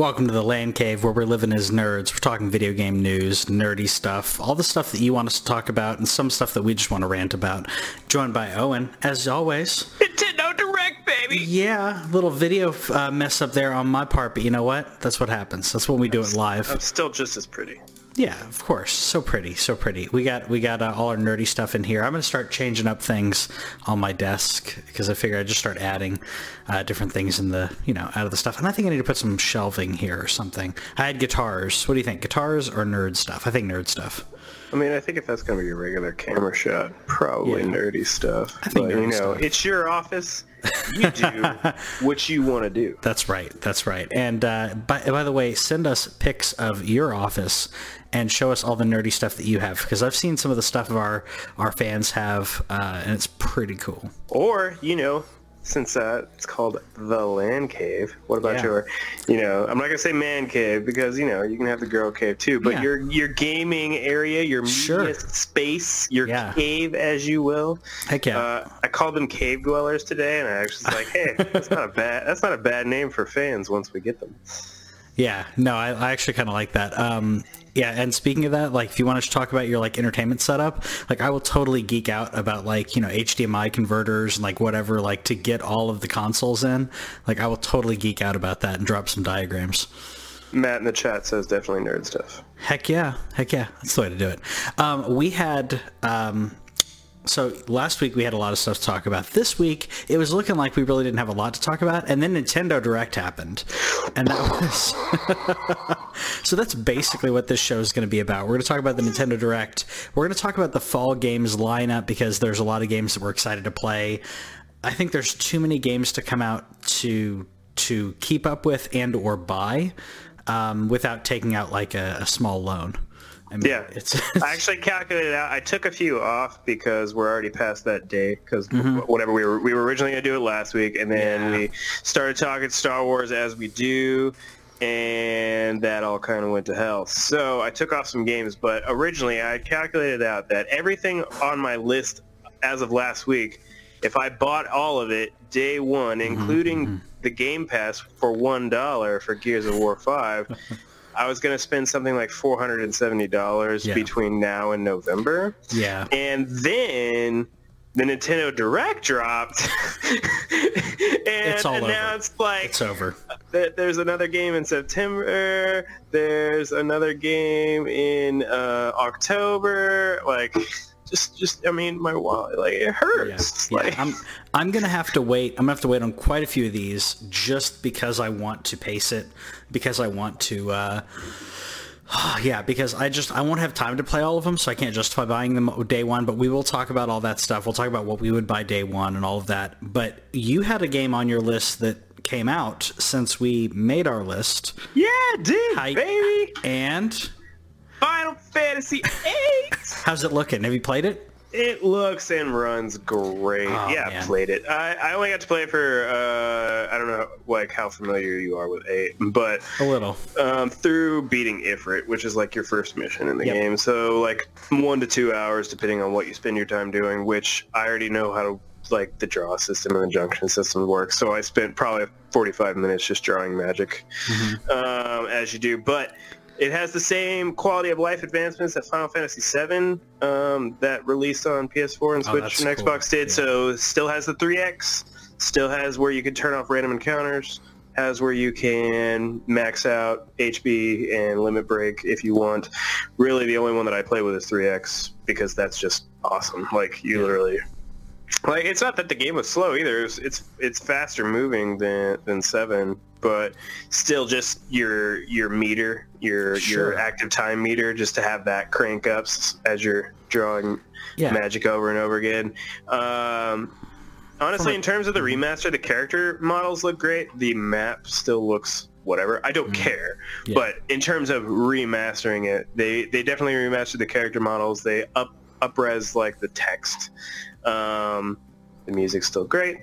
Welcome to the Land Cave where we're living as nerds. We're talking video game news, nerdy stuff, all the stuff that you want us to talk about, and some stuff that we just want to rant about. Joined by Owen, as always. Nintendo Direct, baby! Yeah, little video uh, mess up there on my part, but you know what? That's what happens. That's when we do it live. I'm still just as pretty. Yeah, of course. So pretty, so pretty. We got we got uh, all our nerdy stuff in here. I'm gonna start changing up things on my desk because I figure I just start adding uh, different things in the you know out of the stuff. And I think I need to put some shelving here or something. I had guitars. What do you think? Guitars or nerd stuff? I think nerd stuff. I mean, I think if that's gonna be your regular camera shot, probably Yeah. nerdy stuff. I think but, you know, stuff. it's your office. You do what you want to do. That's right. That's right. And uh, by, by the way, send us pics of your office and show us all the nerdy stuff that you have because I've seen some of the stuff of our our fans have, uh, and it's pretty cool. Or you know, since uh, it's called the land cave. What about Yeah. your, you know, I'm not gonna say man cave because you know you can have the girl cave too, but Yeah. your your gaming area, your Sure. space, your Yeah. cave, as you will. Heck yeah. Uh, I called them cave dwellers today, and I actually was like, "Hey, that's not a bad. That's not a bad name for fans once we get them." Yeah, no, I, I actually kind of like that. Um, yeah, and speaking of that, like if you want to talk about your like entertainment setup, like I will totally geek out about like you know HDMI converters and like whatever, like to get all of the consoles in. Like I will totally geek out about that and drop some diagrams. Matt in the chat says definitely nerd stuff. Heck yeah, heck yeah, that's the way to do it. Um, we had um, so last week we had a lot of stuff to talk about. This week it was looking like we really didn't have a lot to talk about, and then Nintendo Direct happened, and that was so that's basically what this show is going to be about. We're going to talk about the Nintendo Direct. We're going to talk about the fall games lineup because there's a lot of games that we're excited to play. I think there's too many games to come out to to keep up with and or buy um, without taking out like a, a small loan. I mean, Yeah, it's, I actually calculated out. I took a few off because we're already past that day. Because whatever we were, we were originally gonna do it last week, and then Mm-hmm. Yeah. we started talking Star Wars as we do, and that all kind of went to hell. So I took off some games, but originally I calculated out that everything on my list as of last week, if I bought all of it day one, Mm-hmm, including the Game Pass for one dollar for Gears of War Five. I was going to spend something like four hundred and seventy dollars Yeah. between now and November, yeah. and then the Nintendo Direct dropped, and It's all over. announced like It's over. there's another game in September. There's another game in uh, October. Like, just, just I mean, my wallet, like it hurts. yeah. Like, I'm I'm gonna have to wait. I'm gonna have to wait on quite a few of these just because I want to pace it, because I want to. Uh, yeah, because I just I won't have time to play all of them, so I can't justify buying them day one. But we will talk about all that stuff. We'll talk about what we would buy day one and all of that. But you had a game on your list that came out since we made our list, yeah, dude, Hi- baby, and Final Fantasy VIII. how's it looking? Have you played it? It looks and runs great. Oh, yeah, man. I played it. I, I only got to play it for uh, I don't know like how familiar you are with eight, but A little. um, through beating Ifrit, which is like your first mission in the Yep. game. So like one to two hours, depending on what you spend your time doing. Which I already know how to like the draw system and the junction system work. So I spent probably 45 minutes just drawing magic, um, as you do. But it has the same quality of life advancements that Final Fantasy VII um, that released on PS4 and Oh, Switch that's and cool. Xbox did. Yeah. So still has the 3X, still has where you can turn off random encounters, has where you can max out HP and limit break if you want. Really, the only one that I play with is 3X because that's just awesome. Like you Yeah. literally. Like it's not that the game was slow either. It's it's, it's faster moving than than seven, but still just your your meter, your Sure. your active time meter, just to have that crank up as you're drawing Yeah. magic over and over again. Um, honestly, in terms of the remaster, the character models look great. The map still looks whatever. I don't care. Yeah. But in terms of remastering it, they they definitely remastered the character models. They up upres like the text. Um, the music's still great.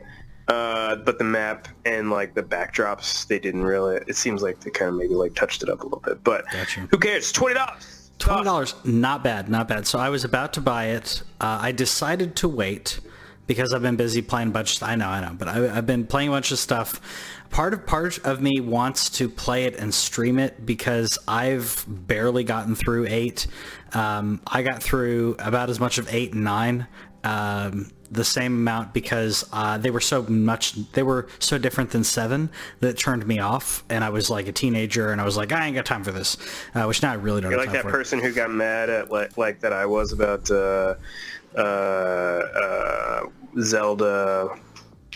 Uh, but the map and like the backdrops, they didn't really. It seems like they kind of maybe like touched it up a little bit. But Gotcha. who cares? Twenty dollars. Twenty dollars, not bad, not bad. So I was about to buy it. Uh, I decided to wait because I've been busy playing a bunch. Of, I know, I know, but I, I've been playing a bunch of stuff. Part of part of me wants to play it and stream it because I've barely gotten through eight. Um, I got through about as much of eight and nine. Um, the same amount because uh, they were so much they were so different than seven that turned me off and i was like a teenager and i was like i ain't got time for this uh, which now i really don't You're have like that it. person who got mad at like, like that I was about uh, uh, uh, Zelda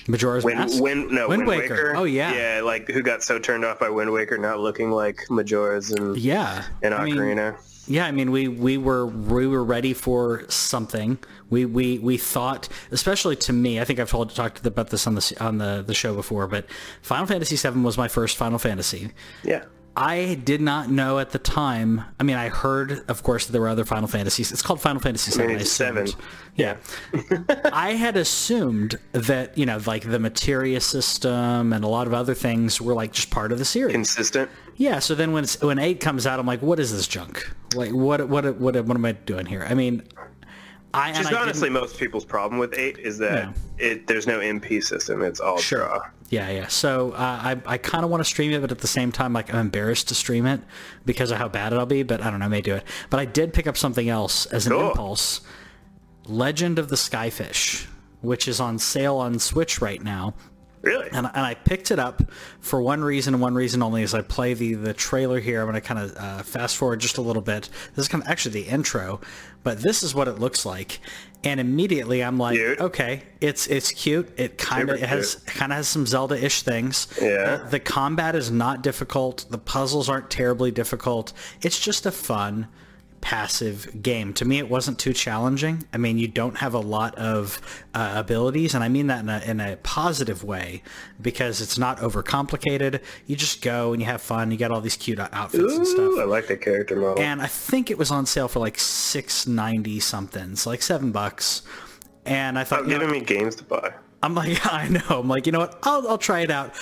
majora's Wind, mask Wind, no, Wind Wind, Waker. Waker. Oh, yeah. yeah, like who got so turned off by Wind Waker not looking like Majora's and yeah and I mean, Ocarina. Yeah, I mean, we, we were we were ready for something. We we, we thought, especially to me, I think I've told talked about this on the on the, the show before, but Final Fantasy VII was my first Final Fantasy. yeah, I did not know at the time. I mean, I heard, of course, that there were other Final Fantasies. It's called Final Fantasy VII. I mean, I seven. Yeah. I had assumed that you know, like the materia system and a lot of other things were like just part of the series. consistent. Yeah, so then when when eight comes out, I'm like, what is this junk? Like, what what what what am I doing here? I mean, I and Just I honestly, most people's problem with eight is that it there's no MP system. It's all Sure. draw. yeah, yeah. So uh, I I kind of want to stream it, but at the same time, like I'm embarrassed to stream it because of how bad it'll be. But I don't know, I may do it. But I did pick up something else as an Cool. impulse: Legend of the Skyfish, which is on sale on Switch right now. Really? and, and I picked it up for one reason and one reason only is I play the the trailer here. I'm going to kind of uh, fast forward just a little bit. This is kind of actually the intro, but this is what it looks like. And immediately I'm like, Cute. okay, it's it's cute. It kind of it has kind of has some Zelda-ish things. Yeah. The, the combat is not difficult. The puzzles aren't terribly difficult. It's just a fun passive game. To me, it wasn't too challenging. I mean, you don't have a lot of uh, abilities, and I mean that in a, in a positive way because it's not overcomplicated. You just go and you have fun. You got all these cute outfits and stuff. I like the character model. And I think it was on sale for like six ninety something, so like seven bucks. And I thought, Stop you know, giving me games to buy. I'm like, I know. I'm like, you know what? I'll, I'll try it out.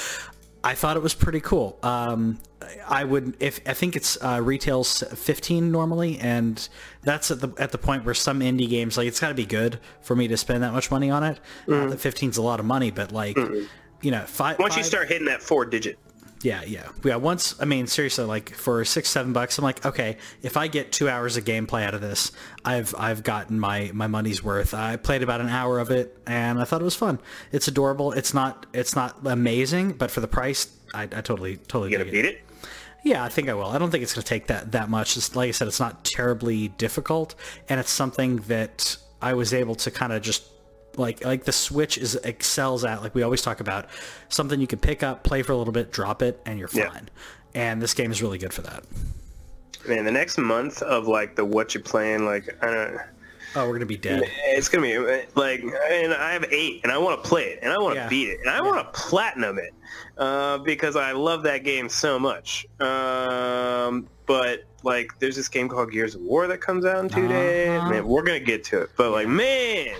I thought it was pretty cool. Um, I would, if I think it's uh, retails 15 normally, and that's at the at the point where some indie games like it's got to be good for me to spend that much money on it. Not that 15's a lot of money, but like, mm-hmm. you know, five. Once you five- start hitting that four digit, yeah, yeah, yeah. Once, I mean, seriously, like for six, seven bucks, I'm like, okay, if I get two hours of gameplay out of this, I've I've gotten my my money's worth. I played about an hour of it, and I thought it was fun. It's adorable. It's not it's not amazing, but for the price, I, I totally totally you dig beat it. Yeah, I think I will. I don't think it's going to take that that much. It's, like I said, it's not terribly difficult, and it's something that I was able to kind of just like like the Switch is excels at. Like we always talk about, something you can pick up, play for a little bit, drop it, and you're Yeah. fine. And this game is really good for that. Man, the next month of like the what you playing, like I don't. Oh, we're gonna be dead. It's gonna be like, and I have eight, and I want to play it, and I want to Yeah. beat it, and I want to platinum it, uh, because I love that game so much. Um, but like, there's this game called Gears of War that comes out in 2 days. Uh-huh. Man, we're gonna get to it, but like, man.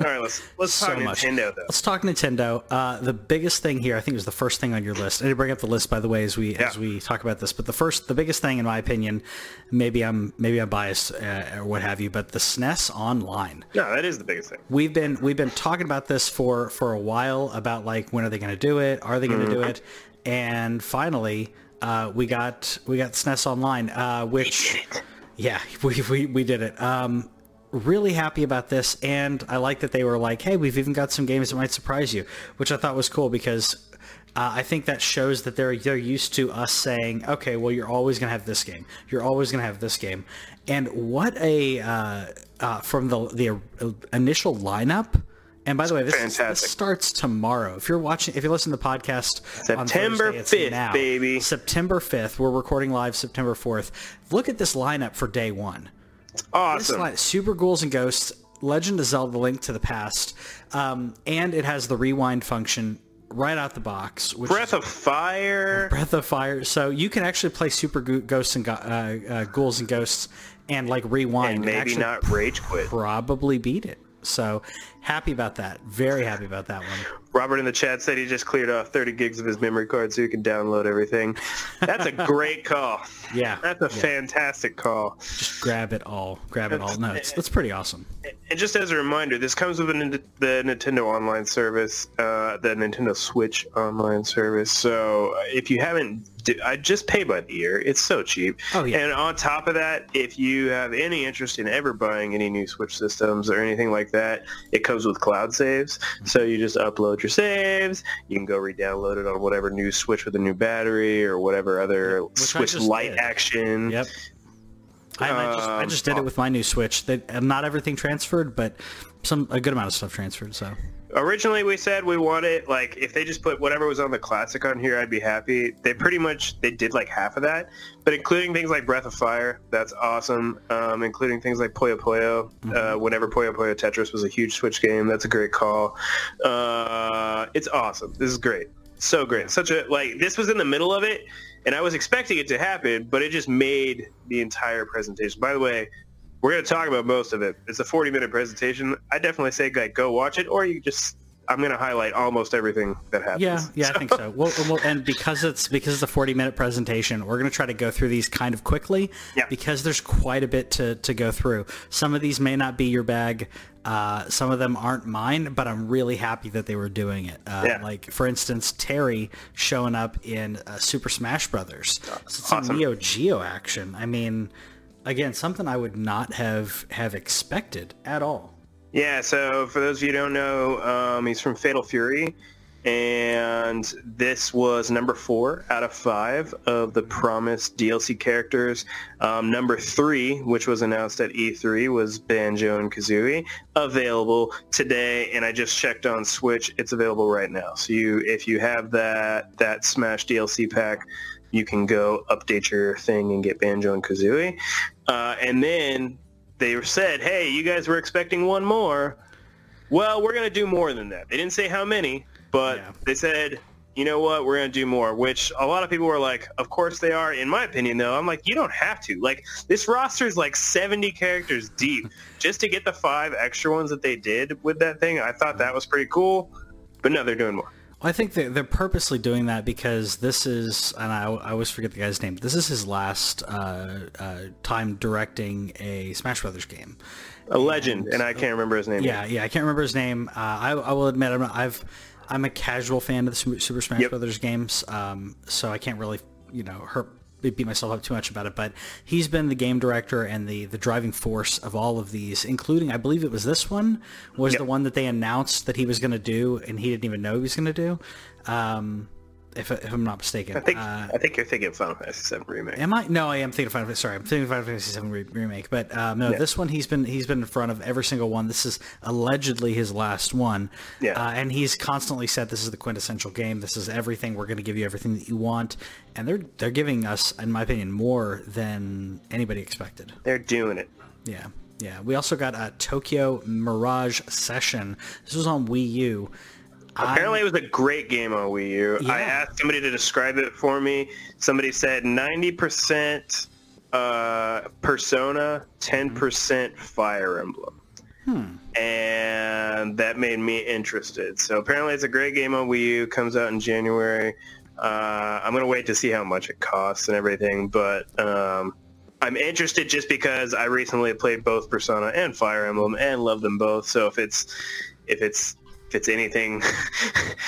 All right, let's let's So talk much. Nintendo though. Let's talk Nintendo. Uh, the biggest thing here, I think, was the first thing on your list. I didn't bring up the list, by the way, as we as we talk about this. But the first, the biggest thing, in my opinion, maybe I'm maybe I'm biased uh, or what have you, but the SNES Online. No, that is the biggest thing. we've been we've been talking about this for for a while about like when are they going to do it are they going to do Mm-hmm. it and finally uh, we got we got SNES Online uh, which yeah we, we we did it um really happy about this and I like that they were like hey we've even got some games that might surprise you which I thought was cool because uh, I think that shows that they're they're used to us saying, okay, well, you're always going to have this game, you're always going to have this game, and what a uh, uh, from the the uh, initial lineup. And by the way, this, this starts tomorrow. If you're watching, if you listen to the podcast, September Thursday, it's 5th, now. baby. September 5th. We're recording live September 4th. Look at this lineup for day one. Awesome. line, Super Ghouls and Ghosts, Legend of Zelda: Link to the Past, um, and it has the rewind function right out the box. Which Breath of Fire. Breath of Fire. So you can actually play Super Gho- Ghosts and Go- uh, uh, Ghouls and Ghosts and like rewind And maybe actually not Rage Quit. probably beat it. So happy about that. Very happy about that one. Robert in the chat said he just cleared off 30 gigs of his memory card so you can download everything. That's a great call. Yeah, That's a yeah. fantastic call. Just grab it all. Grab it all. No, it's, that's pretty awesome. And just as a reminder, this comes with the, the Nintendo Online service, uh, the Nintendo Switch Online service. So uh, if you haven't, I just pay by the year. It's so cheap. Oh, yeah. And on top of that, if you have any interest in ever buying any new Switch systems or anything like that, it comes with cloud saves. So you just upload your saves. You can go re-download it on whatever new Switch with a new battery or whatever other Which Switch Lite did. action. Yep. I, I just I Um, just did it with my new Switch. They, not everything transferred, but some a good amount of stuff transferred. So Originally, we said we wanted like if they just put whatever was on the classic on here, I'd be happy. They pretty much they did like half of that, but including things like Breath of Fire, that's awesome. Um, including things like Puyo Puyo. Uh, whenever Puyo Puyo Tetris was a huge Switch game, that's a great call. Uh, it's awesome. This is great. So great. Such a like this was in the middle of it, and I was expecting it to happen, but it just made the entire presentation. By the way, we're going to talk about most of it. It's a 40 minute presentation. I definitely say like go watch it, or you just I'm going to highlight almost everything that happens. yeah, yeah, I think so. Well, well, and because it's because it's a forty minute presentation, we're going to try to go through these kind of quickly. Yeah. Because there's quite a bit to to go through. Some of these may not be your bag. Uh, some of them aren't mine, but I'm really happy that they were doing it. Uh, Yeah. Like for instance, Terry showing up in uh, Super Smash Brothers. So it's some. Neo Geo action. I mean, again, something I would not have have expected at all. Yeah, so for those of you who don't know, um, he's from Fatal Fury, and this was number four out of five of the promised DLC characters. Um, number three, which was announced at E3, was Banjo and Kazooie, available today. And I just checked on Switch; it's available right now. So you, if you have that that Smash DLC pack, you can go update your thing and get Banjo and Kazooie. Uh, and then they said, hey, you guys were expecting one more. Well, we're going to do more than that. They didn't say how many, but Yeah. they said, you know what, we're going to do more, which a lot of people were like, of course they are. In my opinion, though, I'm like, you don't have to. Like, this roster is like 70 characters deep. Just to get the five extra ones that they did with that thing, I thought that was pretty cool. But no, they're doing more. I think they're, they're purposely doing that because this is, and I, I always forget the guy's name. This is his last uh, uh, time directing a Smash Brothers game. A legend, and I can't remember his name. Yeah, yeah, I can't remember his name. Uh, I, I will admit, I'm not, I've I'm a casual fan of the Super Smash Yet. Brothers games, um, so I can't really you know hurt beat myself up too much about it. But he's been the game director and the the driving force of all of these, including I believe it was this one was Yep. the one that they announced that he was going to do, and he didn't even know he was going to do. Um, if, if I'm not mistaken, I think uh, I think you're thinking of Final Fantasy VII Remake. Am I? No, I am thinking of Final Fantasy. Sorry, I'm thinking of Final Fantasy VII re- remake. But um, no, Yeah. this one he's been he's been in front of every single one. This is allegedly his last one. Yeah. Uh, and he's constantly said this is the quintessential game. This is everything. We're going to give you everything that you want. And they're they're giving us, in my opinion, more than anybody expected. They're doing it. Yeah. Yeah. We also got a Tokyo Mirage Session. This was on Wii U. Apparently, it was a great game on Wii U. Yeah. I asked somebody to describe it for me. Somebody said 90% uh, Persona, 10% Fire Emblem. And that made me interested. So apparently it's a great game on Wii U. Comes out in January. Uh, I'm going to wait to see how much it costs and everything. But um, I'm interested just because I recently played both Persona and Fire Emblem and love them both. So if it's if it's if it's anything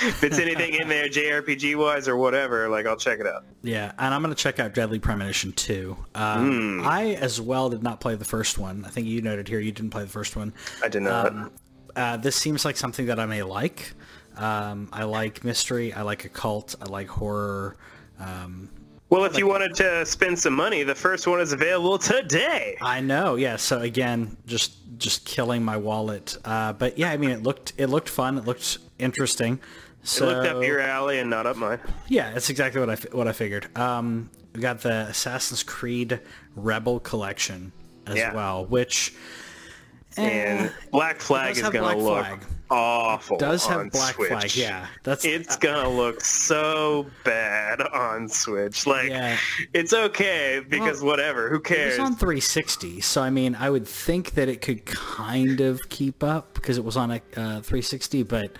if it's anything in there JRPG wise or whatever, like I'll check it out. Yeah, and I'm going to check out Deadly Premonition 2. Um, I, as well, did not play the first one. I think you noted here you didn't play the first one. I did not. Um, uh, this seems like something that I may like. Um, I like mystery. I like occult. I like horror. Um, well, if you wanted to spend some money, the first one is available today. I know. Yeah. So again, just just killing my wallet. Uh, but yeah, I mean, it looked it looked fun. It looked interesting. It So looked up your alley and not up mine. yeah, that's exactly what I what I figured. Um, we got the Assassin's Creed Rebel collection as Yeah. well, which eh, And Black Flag is going to Black look Flag. Awful does on have Black Switch. Flag. Yeah, that's It's gonna look so bad on Switch. Like, Yeah. it's okay because whatever. Who It cares? was on 360, so I mean, I would think that it could kind of keep up because it was on a uh, 360. But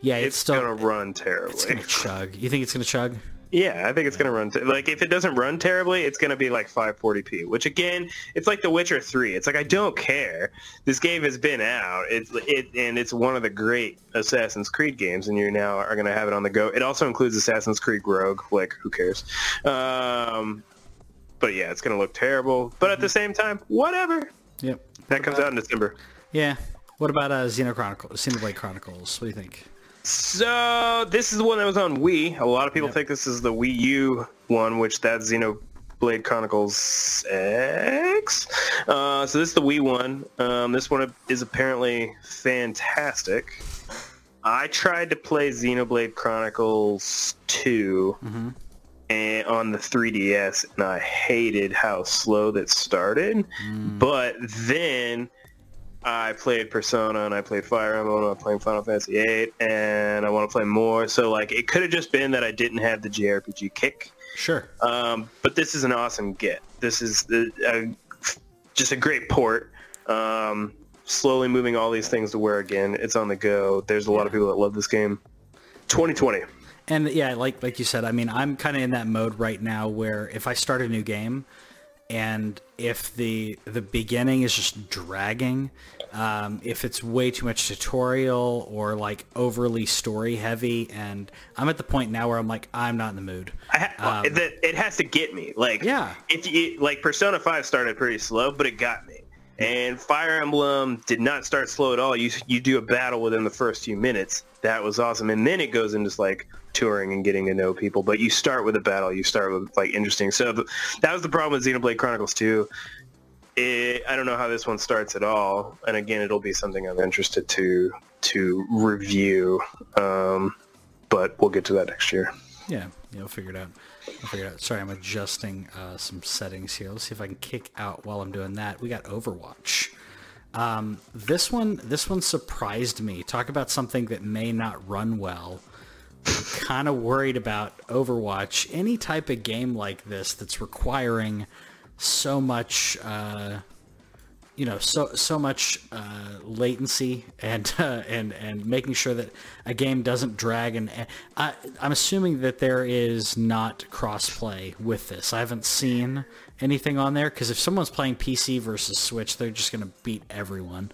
Yeah, it's, it's still gonna run terribly. it's gonna chug. You think it's gonna chug? Yeah, I think it's gonna run. T- like if it doesn't run terribly, it's gonna be like 540p. Which again, it's like The Witcher 3. It's like I don't care. This game has been out. It's it and it's one of the great Assassin's Creed games, and you now are gonna have it on the go. It also includes Assassin's Creed Rogue. Like who cares? Um, but yeah, it's gonna look terrible. But at the same time, whatever. Yep. That comes out in December. Yeah. What about uh, Xeno Xenoblade Chronicles. What do you think? So this is the one that was on Wii. A lot of people Yep. think this is the Wii U one, which that's Xenoblade Chronicles X. Uh, so this is the Wii one. Um, this one is apparently fantastic. I tried to play Xenoblade Chronicles 2 and on the 3DS, and I hated how slow that started. But then I played Persona and I played Fire Emblem and I'm playing Final Fantasy VIII and I want to play more. So like it could have just been that I didn't have the JRPG kick. Sure. Um, but this is an awesome get. This is the, uh, just a great port. Um, slowly moving all these things to where again it's on the go. There's a lot of people that love this game. 2020. And yeah, like like you said, I mean, I'm kind of in that mode right now where if I start a new game, and if the the beginning is just dragging, um, if it's way too much tutorial or like overly story heavy, and I'm at the point now where I'm like, I'm not in the mood. I ha- that it has to get me. Like Yeah. if you like Persona 5 started pretty slow, but it got me. And Fire Emblem did not start slow at all. You you do a battle within the first few minutes. That was awesome. And then it goes into like touring and getting to know people. But you start with a battle. You start with like interesting. So th- that was the problem with Xenoblade Chronicles 2. It, I don't know how this one starts at all. And again, it'll be something I'm interested to to review. Um, but we'll get to that next year. Yeah, we'll figure it out. I'll figure it out. Sorry, I'm adjusting uh, some settings here. Let's see if I can kick out while I'm doing that. We got Overwatch. Um, this one, this one surprised me. Talk about something that may not run well. Kind of worried about Overwatch. Any type of game like this that's requiring so much, uh, you know, so so much uh, latency and uh, and and making sure that a game doesn't drag. And and I, I'm assuming that there is not crossplay with this. I haven't seen anything on there because if someone's playing PC versus Switch, they're just going to beat everyone.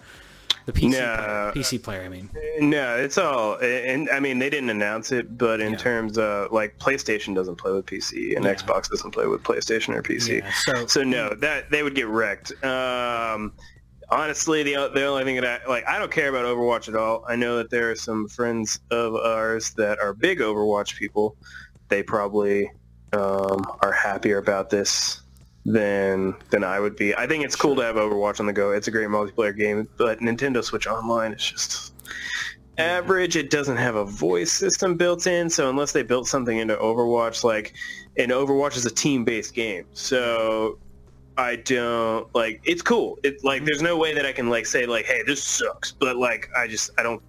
The PC No. player, PC player, I mean. No, it's all, and I mean they didn't announce it, but in Yeah. terms of like PlayStation doesn't play with PC and Yeah. Xbox doesn't play with PlayStation or PC. Yeah, so- so no, that they would get wrecked. Um, honestly, the the only thing that I like, I don't care about Overwatch at all. I know that there are some friends of ours that are big Overwatch people. They probably um, are happier about this than than I would be. I think it's cool to have Overwatch on the go. It's a great multiplayer game, but Nintendo Switch Online is just average. It doesn't have a voice system built in, so unless they built something into Overwatch, like, and Overwatch is a team-based game, so I don't like. It's cool. It's like there's no way that I can like say like, hey, this sucks, but like I just I don't.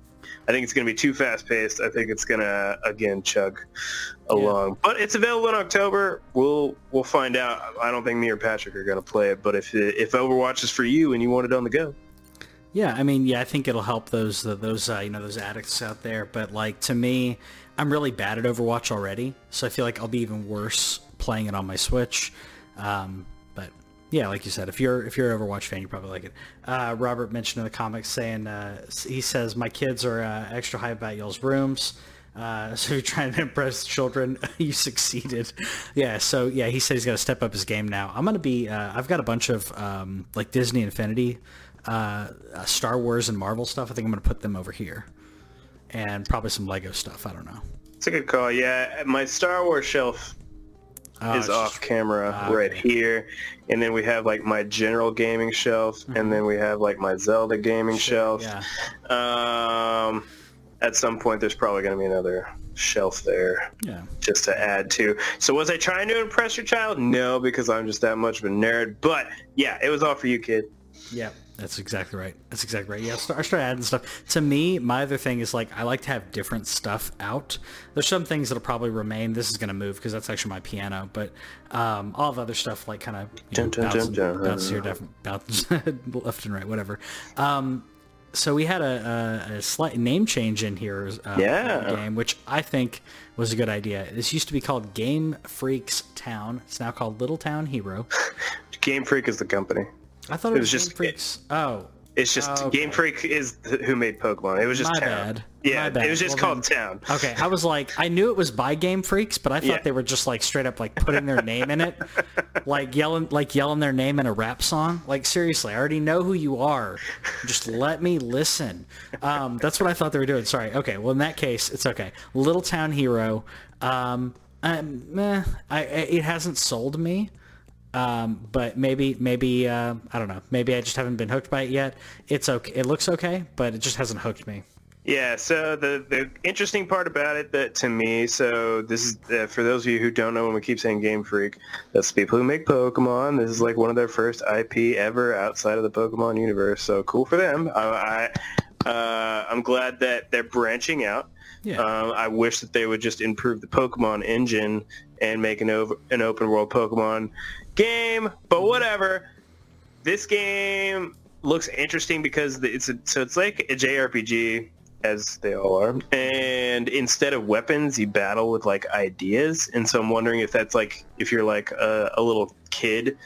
I think it's to be too fast-paced. I think it's to again chug along. But it's available in October. We'll we'll find out. I don't think me or Patrick are going to play it, but if if Overwatch is for you and you want it on the go, Yeah, I mean, yeah, I think it'll help those those uh, you know those addicts out there. But like to me, I'm really bad at Overwatch already, so I feel like I'll be even worse playing it on my Switch. Um, but yeah, like you said, if you're if you're an Overwatch fan, you probably like it. Uh, Robert mentioned in the comics saying uh, he says my kids are uh, extra high about y'all's rooms. Uh, so you're trying to impress children, you succeeded. Yeah, so yeah, he said he's got to step up his game now. I'm gonna be. Uh, I've got a bunch of um, like Disney Infinity, uh, uh, Star Wars and Marvel stuff. I think I'm gonna put them over here, and probably some Lego stuff. I don't know. it's a good call. Yeah, my Star Wars shelf Uh, is off just- camera Ah, right okay. here, and then we have like my general gaming shelf, and then we have like my Zelda gaming shelf. Yeah, Um, at some point, there's probably going to be another shelf there yeah. just to add to. So was I trying to impress your child? No, because I'm just that much of a nerd. But yeah, it was all for you, kid. Yeah, that's exactly right. That's exactly right. Yeah, I start, I start adding stuff. To me, my other thing is like I like to have different stuff out. There's some things that'll probably remain. This is going to move because that's actually my piano, but um, all of other stuff like kind of you know, Dun, dun, bounces, dun, dun. bounces here, bounces left and right, whatever. Um, so we had a, a, a slight name change in here. Uh, Yeah. game, which I think was a good idea. This used to be called Game Freaks Town. It's now called Little Town Hero. Game Freak is the company. I thought it, was, was Game just- Freaks. Oh, It's just Oh, okay. Game Freak is th- who made Pokemon. It was just My Town. bad. Yeah, it was just Well, called Town. okay. I was like, I knew it was by Game Freaks, but I thought Yeah. they were just like straight up like putting their name in it, like yelling, like yelling their name in a rap song. Like seriously, I already know who you are. Just let me listen. Um, that's what I thought they were doing. Sorry. Okay. Well, in that case, it's okay. Little Town Hero. Um, um, I, it hasn't sold me. Um, but maybe, maybe, uh, I don't know. Maybe I just haven't been hooked by it yet. It's okay. It looks okay, but it just hasn't hooked me. Yeah, so the the interesting part about it that to me, so this is uh, for those of you who don't know when we keep saying Game Freak, that's the people who make Pokemon. This is like one of their first IP ever outside of the Pokemon universe. So cool for them. I, I uh, I'm glad that they're branching out. Yeah. Um, I wish that they would just improve the Pokemon engine and make an over an open world Pokemon game. But whatever. This game looks interesting because it's a, so it's like a JRPG as they all are. And instead of weapons, you battle with like ideas. And so I'm wondering if that's like if you're like a, a little kid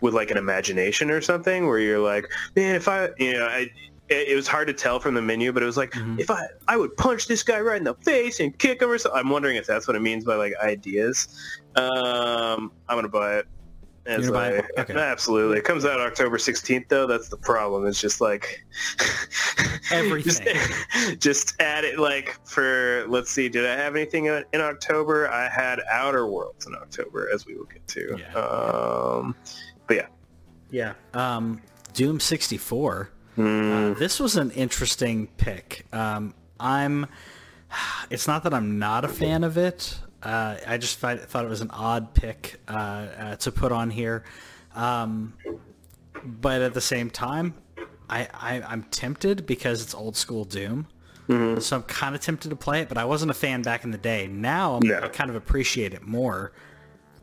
with like an imagination or something, where you're like, man, if I, you know, I. It it was hard to tell from the menu, but it was like if I I would punch this guy right in the face and kick him or something. I'm wondering if that's what it means by like ideas. Um, I'm gonna buy it. As You're gonna buy it? Okay. Absolutely. It comes out October 16th though. That's the problem. It's just like Everything. Just, just add it like for let's see. Did I have anything in in October? I had Outer Worlds in October, as we will get to. Yeah. Um, but yeah. Yeah. Um, Doom 64. Mm, Uh, this was an interesting pick. Um, I'm. It's not that I'm not a fan of it. Uh, I just fi- thought it was an odd pick uh, uh, to put on here. Um, but at the same time, I, I I'm tempted because it's old school Doom. So I'm kind of tempted to play it, but I wasn't a fan back in the day. Now I'm, No. I kind of appreciate it more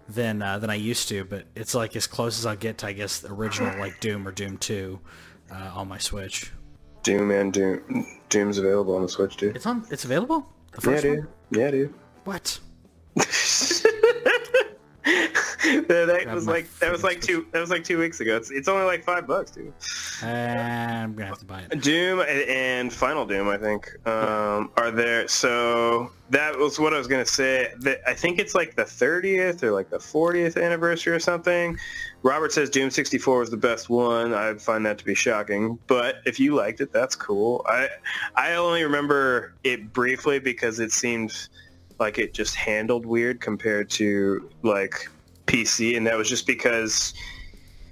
than uh, than I used to. But it's like as close as I'll get to, I guess, the original like Doom or Doom Two uh, on my Switch. Doom and Doom. Doom's available on the Switch, dude. It's on. It's available. Yeah, dude. one. Yeah, dude. What? That was like that was like two that was like two weeks ago. It's, it's only like five bucks, dude. Uh, I'm gonna have to buy it. Doom and Final Doom, I think, um, are there. So that was what I was gonna say. That I think it's like the 30th or like the 40th anniversary or something. Robert says Doom 64 was the best one. I find that to be shocking, but if you liked it, that's cool. I I only remember it briefly because it seemed like it just handled weird compared to like PC, and that was just because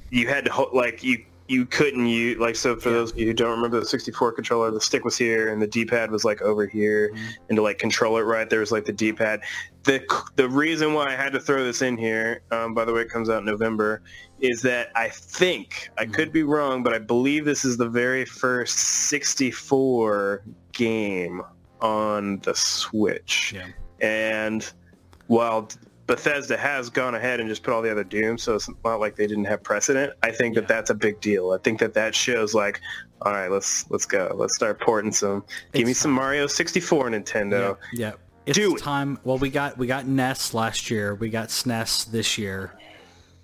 you had to like you you couldn't use like so for Yeah. those of you who don't remember the 64 controller the stick was here and the d-pad was like over here Mm-hmm. and to like control it right there was like the d-pad the the reason why i had to throw this in here um, by the way it comes out in november is that i think i Mm-hmm. could be wrong but i believe this is the very first 64 game on the switch Yeah. And while Bethesda has gone ahead and just put all the other Doom, so it's not like they didn't have precedent. I think that that's a big deal. I think that that shows like, all right, let's let's go. Let's start porting some. Give me some Mario 64, Nintendo. Yeah. yeah. It's Do it. time. Well, we got we got NES last year. We got SNES this year.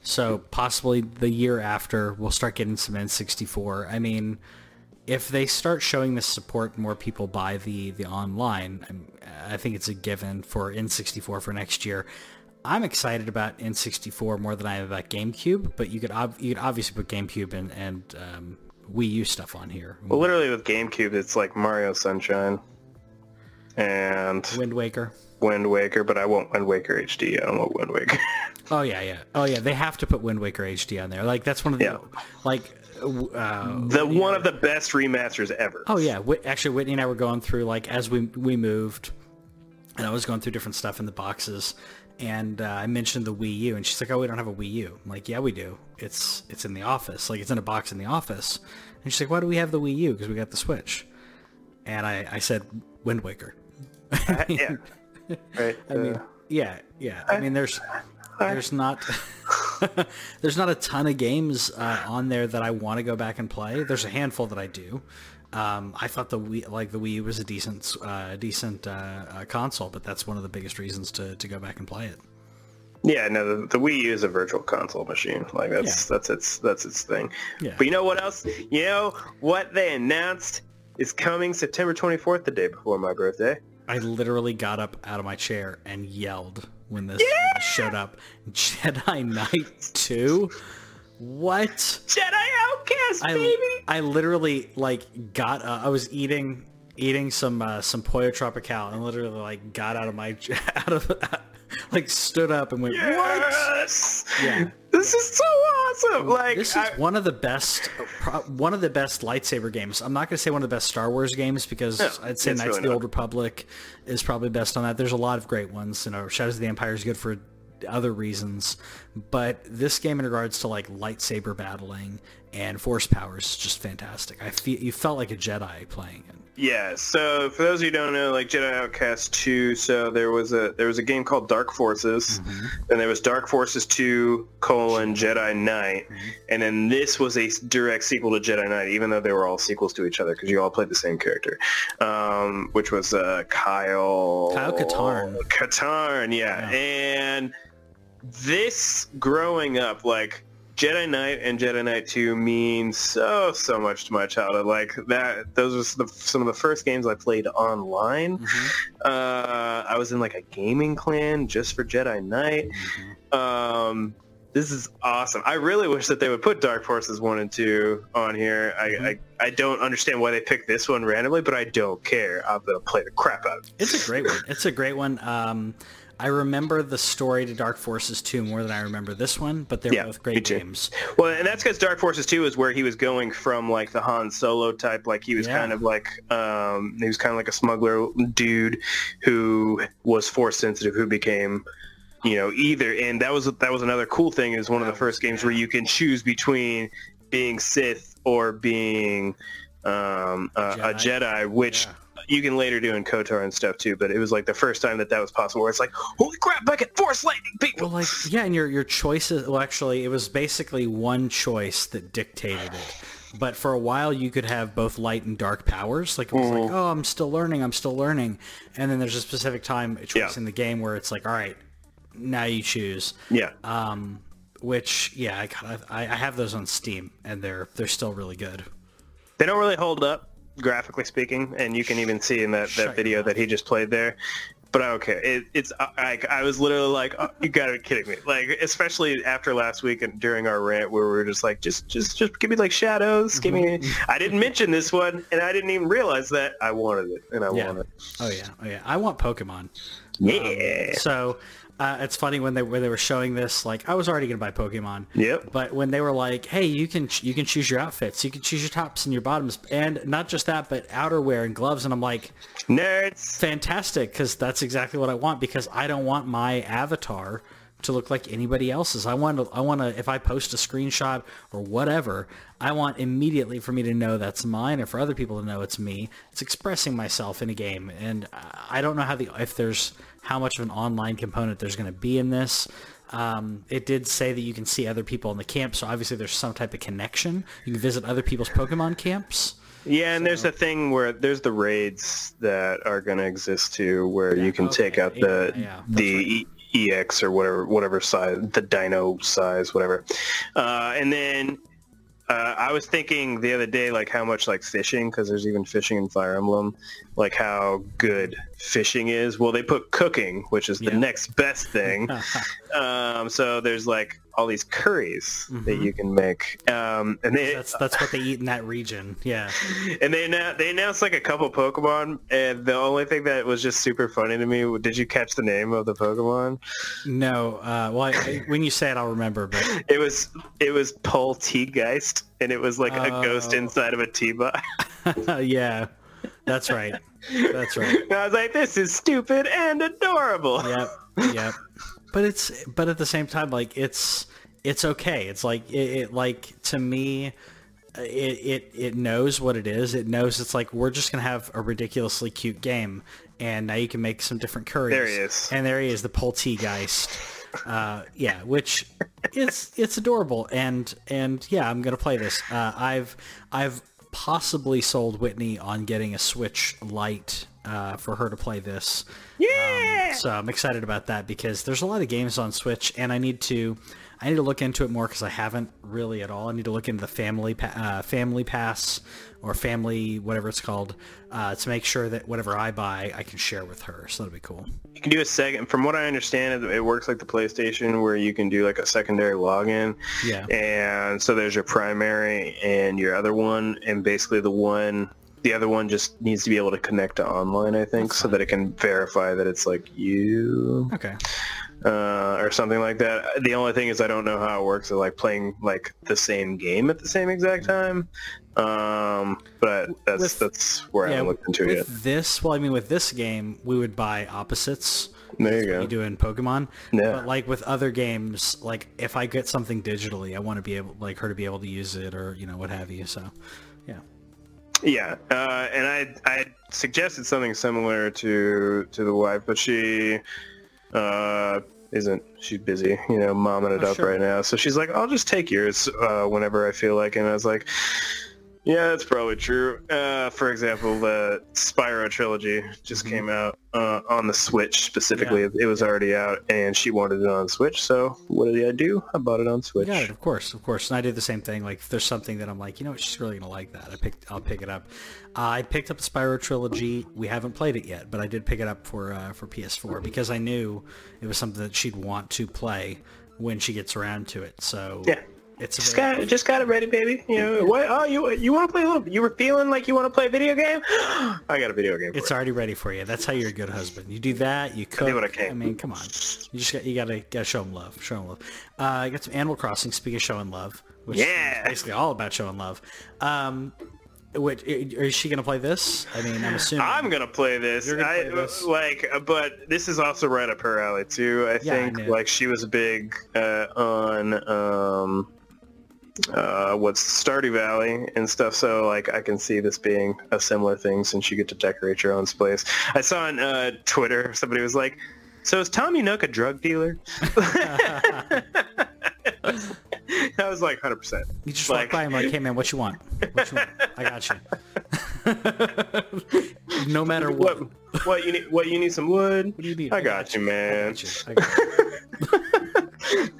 So possibly the year after, we'll start getting some N64. I mean, if they start showing this support, more people buy the the online. I'm- think it's a given for N64 for next year. I'm excited about N64 more than I am about GameCube, but you could ob- you could obviously put GameCube and and um, Wii U stuff on here. Well, literally with GameCube, it's like Mario Sunshine and Wind Waker. Wind Waker, but I want Wind Waker HD. I don't want Wind Waker. Oh yeah, yeah. Oh yeah, they have to put Wind Waker HD on there. Like that's one of the Yeah. like. Uh, the one of the best remasters ever. oh yeah, actually Whitney and I were going through like as we we moved, and I was going through different stuff in the boxes, and uh, I mentioned the Wii U, and she's like, "Oh, we don't have a Wii U." I'm like, "Yeah, we do. It's it's in the office. Like it's in a box in the office." And she's like, "Why do we have the Wii U? Because we got the Switch." And I I said Wind Waker. yeah. Right. I mean, uh, yeah, yeah. I mean, there's there's not there's not a ton of games uh, on there that I want to go back and play. There's a handful that I do, Um, I thought the Wii, like the Wii was a decent, uh, decent uh, uh, console, but that's one of the biggest reasons to, to go back and play it. Yeah, no, the, the Wii U is a virtual console machine. Like that's Yeah. that's its that's its thing. Yeah. But you know what else? You know what they announced is coming September 24th, the day before my birthday. I literally got up out of my chair and yelled when this showed up. Jedi Knight 2? What? Jedi Outcast, I, baby. I literally like got uh, I was eating eating some uh, some pollo tropical and literally like got out of my out of like stood up and went what? Yeah. This is so awesome. Like This is I- one of the best, one of the best lightsaber games. I'm not going to say one of the best Star Wars games because No, I'd say Knights really of the not. Old Republic is probably best on that. There's a lot of great ones. You know, Shadows of the Empire is good for other reasons, but this game in regards to like lightsaber battling and force powers is just fantastic. I feel you felt like a Jedi playing it. Yeah, so for those of you who don't know, like Jedi Outcast 2, so there was a there was a game called Dark Forces, and there was Dark Forces 2 colon Jedi Knight, and then this was a direct sequel to Jedi Knight, even though they were all sequels to each other because you all played the same character, um, which was uh, Kyle Kyle Katarn. Katarn, yeah. Yeah. and this growing up, like Jedi Knight and Jedi Knight 2 mean so so much to my childhood. Like that, those were the, some of the first games I played online. Uh, I was in like a gaming clan just for Jedi Knight. Um, this is awesome. I really wish that they would put Dark Forces 1 and 2 on here. I, I, I don't understand why they picked this one randomly, but I don't care. I'm going to play the crap out of it. It's a great one. It's a great one. Um, I remember the story to Dark Forces 2 more than I remember this one, but they're Yeah, both great games. Well, and that's because Dark Forces 2 is where he was going from like the Han Solo type, like he was Yeah. kind of like um, he was kind of like a smuggler dude who was force sensitive, who became you know either. And that was that was another cool thing is one of the first games where you can choose between being Sith or being um, a, a Jedi. Jedi, which. Yeah. You can later do in KOTOR and stuff too, but it was like the first time that that was possible. Where it's like, holy crap, I can force lightning people. Well, like yeah, and your your choices. Well, actually, it was basically one choice that dictated it. But for a while, you could have both light and dark powers. Like it was Mm-hmm. like, oh, I'm still learning, I'm still learning. And then there's a specific time a choice Yeah. in the game where it's like, all right, now you choose. yeah, Um, which yeah, I got I, I have those on Steam, and they're they're still really good. They don't really hold up, graphically speaking, and you can even see in that, that video that he just played there. But I don't care. It, it's uh, I, I, I was literally like, oh, you gotta be kidding me! Like, especially after last week and during our rant, where we were just like, just just just give me like shadows, give me. Mm-hmm. I didn't mention this one, and I didn't even realize that I wanted it, and I Yeah. want it. Oh yeah, oh yeah. I want Pokemon. Yeah. Um, so uh, it's funny when they when they were showing this, like I was already gonna buy Pokemon. Yep. But when they were like, "Hey, you can you can choose your outfits, you can choose your tops and your bottoms, and not just that, but outerwear and gloves," and I'm like, Nerds. "Fantastic!" Because that's exactly what I want. Because I don't want my avatar to look like anybody else's. I want to I want to if I post a screenshot or whatever, I want immediately for me to know that's mine, or for other people to know it's me. It's expressing myself in a game, and I don't know how the if there's how much of an online component there's going to be in this. Um, it did say that you can see other people in the camp, so obviously there's some type of connection. You can visit other people's Pokemon camps. Yeah, and there's a thing where there's the raids that are going to exist too, where you can okay. take out the Yeah, yeah, that's the E- EX or whatever whatever size, the Dino size, whatever. Uh, and then uh, I was thinking the other day, like how much like fishing, because there's even fishing in Fire Emblem, like how good fishing is. Well, they put cooking, which is the Yeah. next best thing. um, so there's like all these curries that you can make, um, and they Mm-hmm. That's that's what they eat in that region. Yeah. and they annou- they announced like a couple Pokemon, and the only thing that was just super funny to me. Did you catch the name of the Pokemon? No. Uh, well, I, I- when you say it, I'll remember. But It was it was Polteageist, and it was like a ghost Oh. inside of a T-bot. yeah, that's right. That's right. And I was like, this is stupid and adorable. Yep. Yep. But it's but at the same time, like it's it's okay. It's like it, it like to me. It, it it knows what it is. It knows it's like we're just gonna have a ridiculously cute game, and now you can make some different curries. There he is. and there he is, the Polteageist. Uh, yeah, which is it's adorable, and and yeah, I'm gonna play this. Uh, I've I've possibly sold Whitney on getting a Switch Lite uh, for her to play this. Yeah. Um, so I'm excited about that because there's a lot of games on Switch, and I need to I need to look into it more because I haven't really at all. I need to look into the family pa- uh, family pass or family whatever it's called uh, to make sure that whatever I buy I can share with her. So that'll be cool. You can do a second. From what I understand, it works like the PlayStation, where you can do like a secondary login. Yeah. And so there's your primary and your other one, and basically the one, the other one just needs to be able to connect to online. I think so that it can verify that it's like you. Okay. Uh, or something like that. The only thing is I don't know how it works. Like playing like the same game at the same exact time. Um, but that's With- that's where I Yeah, haven't looked into it with yet. this, well, I mean, with this game, we would buy opposites. There you You go. do in Pokemon, Yeah. but like with other games, like if I get something digitally, I want to be able, like her to be able to use it, or you know what have you. So, yeah. Yeah, uh, and I I suggested something similar to to the wife, but she uh, isn't. She's busy, you know, momming it Oh, up sure. right now. So she's like, "I'll just take yours uh, whenever I feel like." And I was like, "Yeah, that's probably true." Uh, for example, the Spyro trilogy just Mhm. came out uh, on the Switch specifically. Yeah. It was already out, and she wanted it on Switch. So what did I do? I bought it on Switch. Yeah, of course, of course. And I did the same thing. Like, if there's something that I'm like, you know what, she's really gonna like that. I picked, I'll pick it up. Uh, I picked up the Spyro trilogy. We haven't played it yet, but I did pick it up for uh, for PS4 because I knew it was something that she'd want to play when she gets around to it. So Yeah. It's Just got, just got it ready, baby. You know what? Oh, you you want to play a little? You were feeling like you want to play a video game? I got a video game. For It's it. already ready for you. That's how you're a good husband. You do that. You cook. what I can. mean, come on. You just got you gotta gotta show them love. Show them love. Uh, I got some Animal Crossing. Speaking of showing love, which Yeah. is basically all about showing love. Um, which, is she gonna play this? I mean, I'm assuming. I'm gonna play this. You're gonna I, play this? Like, but this is also right up her alley too. I Yeah, think knew. like she was big uh, on um, uh, what's Stardew Valley and stuff. So like, I can see this being a similar thing since you get to decorate your own space. I saw on uh, Twitter somebody was like, "So is Tommy Nook a drug dealer?" I was like, hundred percent. You just Like- walk by and like, hey man, what you want? What you want? I got you. no matter what. What? What you need? What you need? Some wood? What do you need? I got you, I man. got you. I got you.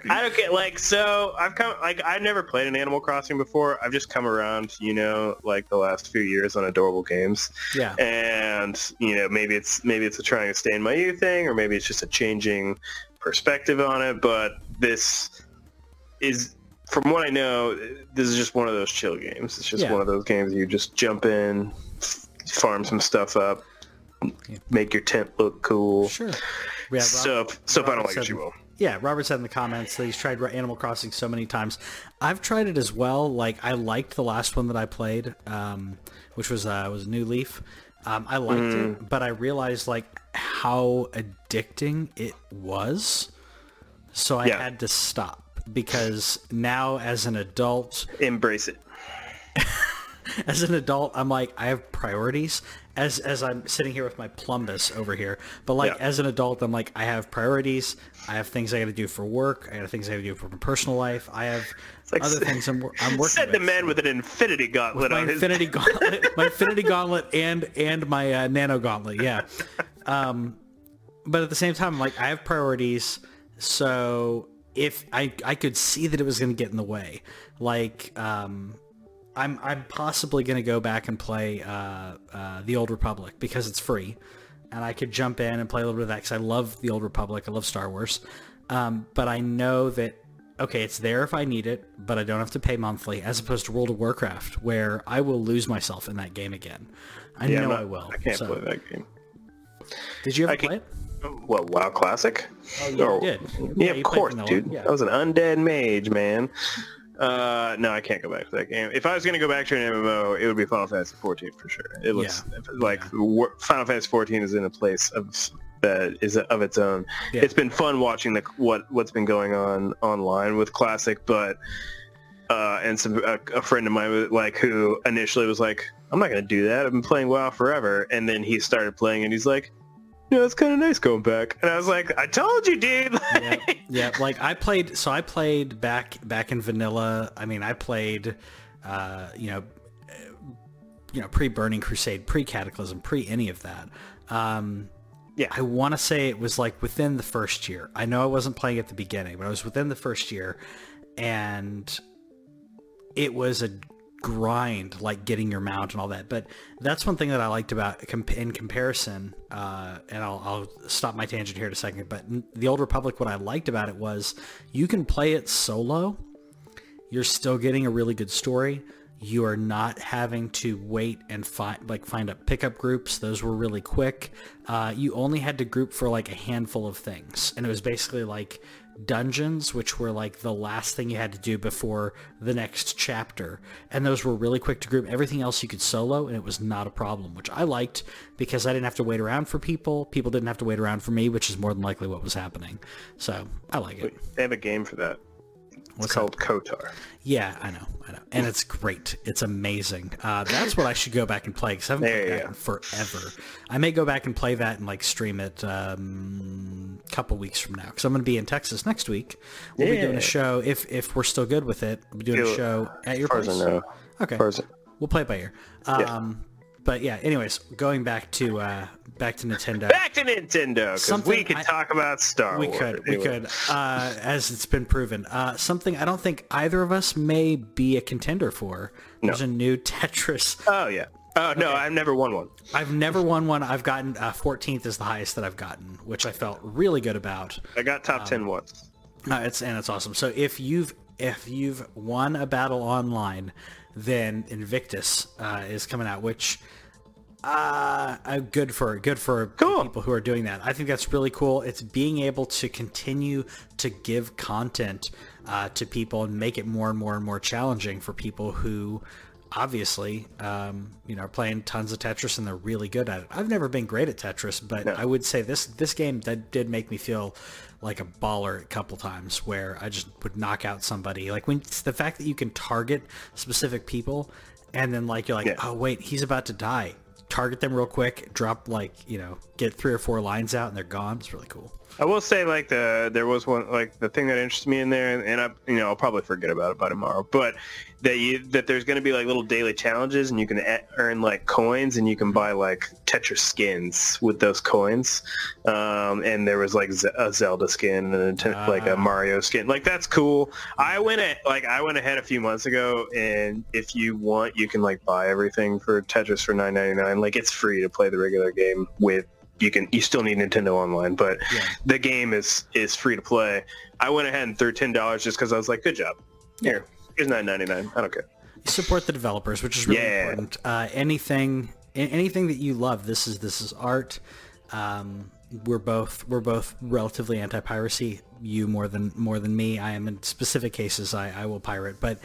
I don't get like so. I've come like I've never played an Animal Crossing before. I've just come around, you know, like the last few years on adorable games, Yeah. and you know maybe it's maybe it's a trying to stay in my youth thing, or maybe it's just a changing perspective on it. But this is, from what I know, this is just one of those chill games. It's just Yeah. one of those games you just jump in, farm some stuff up, make your tent look cool. Sure. Yeah, Rob- So, so if I don't like it, you will. Yeah, Robert said in the comments that he's tried Animal Crossing so many times. I've tried it as well. Like I liked the last one that I played, um, which was uh, was New Leaf. Um, I liked Mm. it, but I realized like how addicting it was, so I Yeah. had to stop because now as an adult, Embrace it. as an adult, I'm like I have priorities. As as I'm sitting here with my plumbus over here, but like Yeah. as an adult, I'm like I have priorities. I have things I got to do for work. I got things I got to do for my personal life. I have like other things I'm I'm working Said the with. man with an infinity gauntlet my on his. infinity gauntlet, my infinity gauntlet, and and my uh, nano gauntlet. Yeah. Um, but at the same time, like I have priorities, so if I I could see that it was going to get in the way, like um, I'm I'm possibly going to go back and play uh, uh, the Old Republic because it's free, and I could jump in and play a little bit of that because I love the Old Republic. I love Star Wars, um, but I know that okay, it's there if I need it, but I don't have to pay monthly, as opposed to World of Warcraft, where I will lose myself in that game again. I Yeah, know I will. I can't So- play that game. Did you ever play it? Well, WoW Classic. Oh, yeah, Oh, you did. Yeah, you of course, dude. Yeah. I was an undead mage, man. Uh, no, I can't go back to that game. If I was going to go back to an MMO, it would be Final Fantasy 14 for sure. It looks like wor- Final Fantasy 14 is in a place of that is of its own. Yeah. It's been fun watching the what what's been going on online with Classic, but uh, and some a, a friend of mine like who initially was like, I'm not going to do that. I've been playing WoW forever, and then he started playing, and he's like. Yeah, it's kind of nice going back. And I was like, I told you, dude. yeah, yeah. Like I played, so I played back back in vanilla. I mean, I played, uh, you know, you know, pre Burning Crusade, pre Cataclysm, pre any of that. Um, Yeah. I want to say it was like within the first year. I know I wasn't playing at the beginning, but I was within the first year, and it was a grind, like getting your mount and all that. But that's one thing that I liked about in comparison. Uh, and I'll, I'll stop my tangent here in a second. But the Old Republic, what I liked about it was you can play it solo. You're still getting a really good story. You are not having to wait and find like find up pickup groups. Those were really quick. Uh, you only had to group for like a handful of things, and it was basically like dungeons, which were like the last thing you had to do before the next chapter. And those were really quick to group. Everything else you could solo, and it was not a problem, which I liked because I didn't have to wait around for people. People didn't have to wait around for me, which is more than likely what was happening. So I like it. They have a game for that. It's What's called KOTOR. Yeah, I know, I know, and it's great. It's amazing. Uh, that's what I should go back and play because I haven't There played that go. in forever. I may go back and play that and like stream it um, a couple weeks from now because I'm going to be in Texas next week. We'll be doing a show if if we're still good with it. We'll be doing a show at your As far as place. Know. Okay, As far as I- we'll play it by ear. Um, But yeah, anyways, going back to uh, back to Nintendo. Back to Nintendo, because we could I- talk about Star We Wars. could, we could, uh, as it's been proven. Uh, something I don't think either of us may be a contender for. There's a new Tetris. Oh yeah. Oh no, I've never won one. I've never won one. I've gotten uh, 14th is the highest that I've gotten, which I felt really good about. I got top Um, ten once. Uh, it's and it's awesome. So if you've if you've won a battle online, then Invictus uh, is coming out, which uh, good for good for Cool. people who are doing that. I think that's really cool. It's being able to continue to give content uh, to people and make it more and more and more challenging for people who obviously um, you know are playing tons of Tetris and they're really good at it. I've never been great at Tetris, but I would say this this game that did make me feel like a baller a couple times where I just would knock out somebody. Like when it's the fact that you can target specific people and then like you're like, Yeah. oh wait, he's about to die. Target them real quick, drop like, you know, get three or four lines out and they're gone. It's really cool. I will say like the there was one like the thing that interests me in there, and I you know I'll probably forget about it by tomorrow, but that you that there's going to be like little daily challenges, and you can e- earn like coins, and you can buy like Tetris skins with those coins. Um, and there was like Z- a Zelda skin and a, Ah. like a Mario skin. Like that's cool. I went at, like I went ahead a few months ago, and if you want, you can like buy everything for Tetris for nine ninety nine. Like it's free to play the regular game with. You can you still need Nintendo Online, but Yeah. the game is is free to play. I went ahead and threw ten dollars just because I was like, "Good job." Here, here's nine ninety nine. I don't care. support the developers, which is really Yeah. important. Uh, anything, anything that you love. This is this is art. Um, we're both we're both relatively anti-piracy. You more than more than me. I am in specific cases. I, I will pirate, but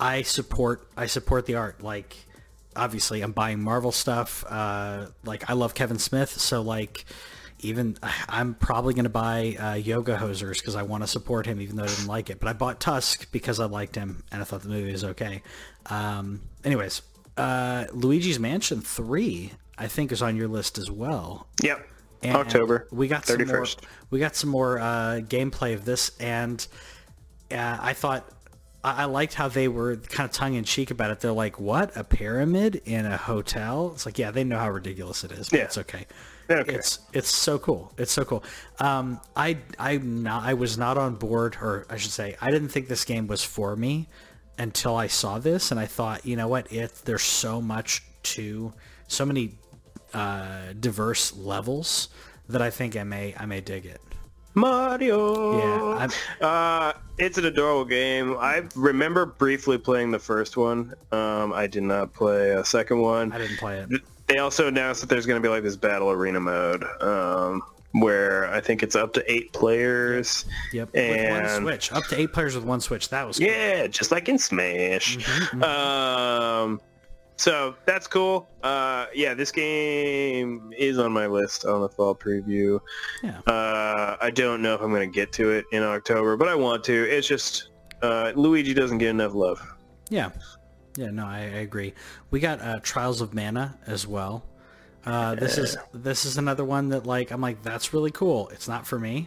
I support I support the art. Like obviously, I'm buying Marvel stuff. Uh, like I love Kevin Smith, so like. Even I'm probably going to buy uh, Yoga Hosers because I want to support him, even though I didn't like it. But I bought Tusk because I liked him and I thought the movie was okay. Um, anyways, uh, Luigi's Mansion Three, I think, is on your list as well. Yep. And October. We got some more. We got some more uh, gameplay of this, and uh, I thought I, I liked how they were kind of tongue in cheek about it. They're like, "What? A pyramid in a hotel?" It's like, yeah, they know how ridiculous it is. But Yeah. it's okay. Okay. It's it's so cool. It's so cool. Um, I I not I was not on board, or I should say, I didn't think this game was for me until I saw this, and I thought, you know what? It there's so much to so many uh, diverse levels that I think I may I may dig it. Mario. Yeah, Uh, it's an adorable game. I remember briefly playing the first one. Um, I did not play a second one. I didn't play it. They also announced that there's going to be like this battle arena mode, um, where I think it's up to eight players. Yep. with one And switch, up to eight players with one switch. That was cool. Yeah, just like in Smash. Mm-hmm, Um, so that's cool. Uh, yeah, this game is on my list on the fall preview. Yeah. Uh, I don't know if I'm going to get to it in October, but I want to. It's just uh, Luigi doesn't get enough love. Yeah. Yeah, no, I, I agree. We got uh, Trials of Mana as well. Uh, this is this is another one that like I'm like that's really cool. It's not for me,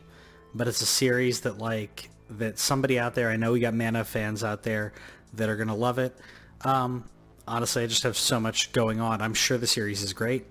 but it's a series that like that somebody out there. I know we got Mana fans out there that are gonna love it. Um, honestly, I just have so much going on. I'm sure the series is great.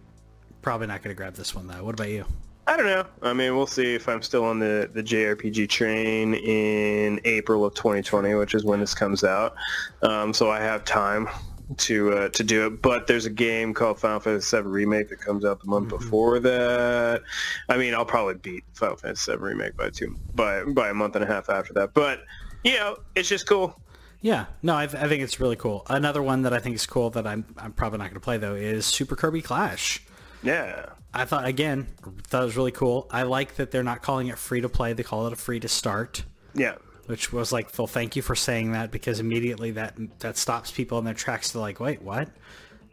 Probably not going to grab this one though. What about you? I don't know. I mean, we'll see if I'm still on the, the JRPG train in April of 2020, which is when this comes out. Um, so I have time to uh, to do it. But there's a game called Final Fantasy VII Remake that comes out the month Mm-hmm. before that. I mean, I'll probably beat Final Fantasy VII Remake by two by by a month and a half after that. But you know, it's just cool. Yeah, no, I, I think it's really cool. Another one that I think is cool that I'm I'm probably not going to play though is Super Kirby Clash. Yeah. I thought again, thought it was really cool. I like that they're not calling it free to play; they call it a free to start. Yeah. which was like Phil, thank you for saying that because immediately that that stops people in their tracks to like, wait, what?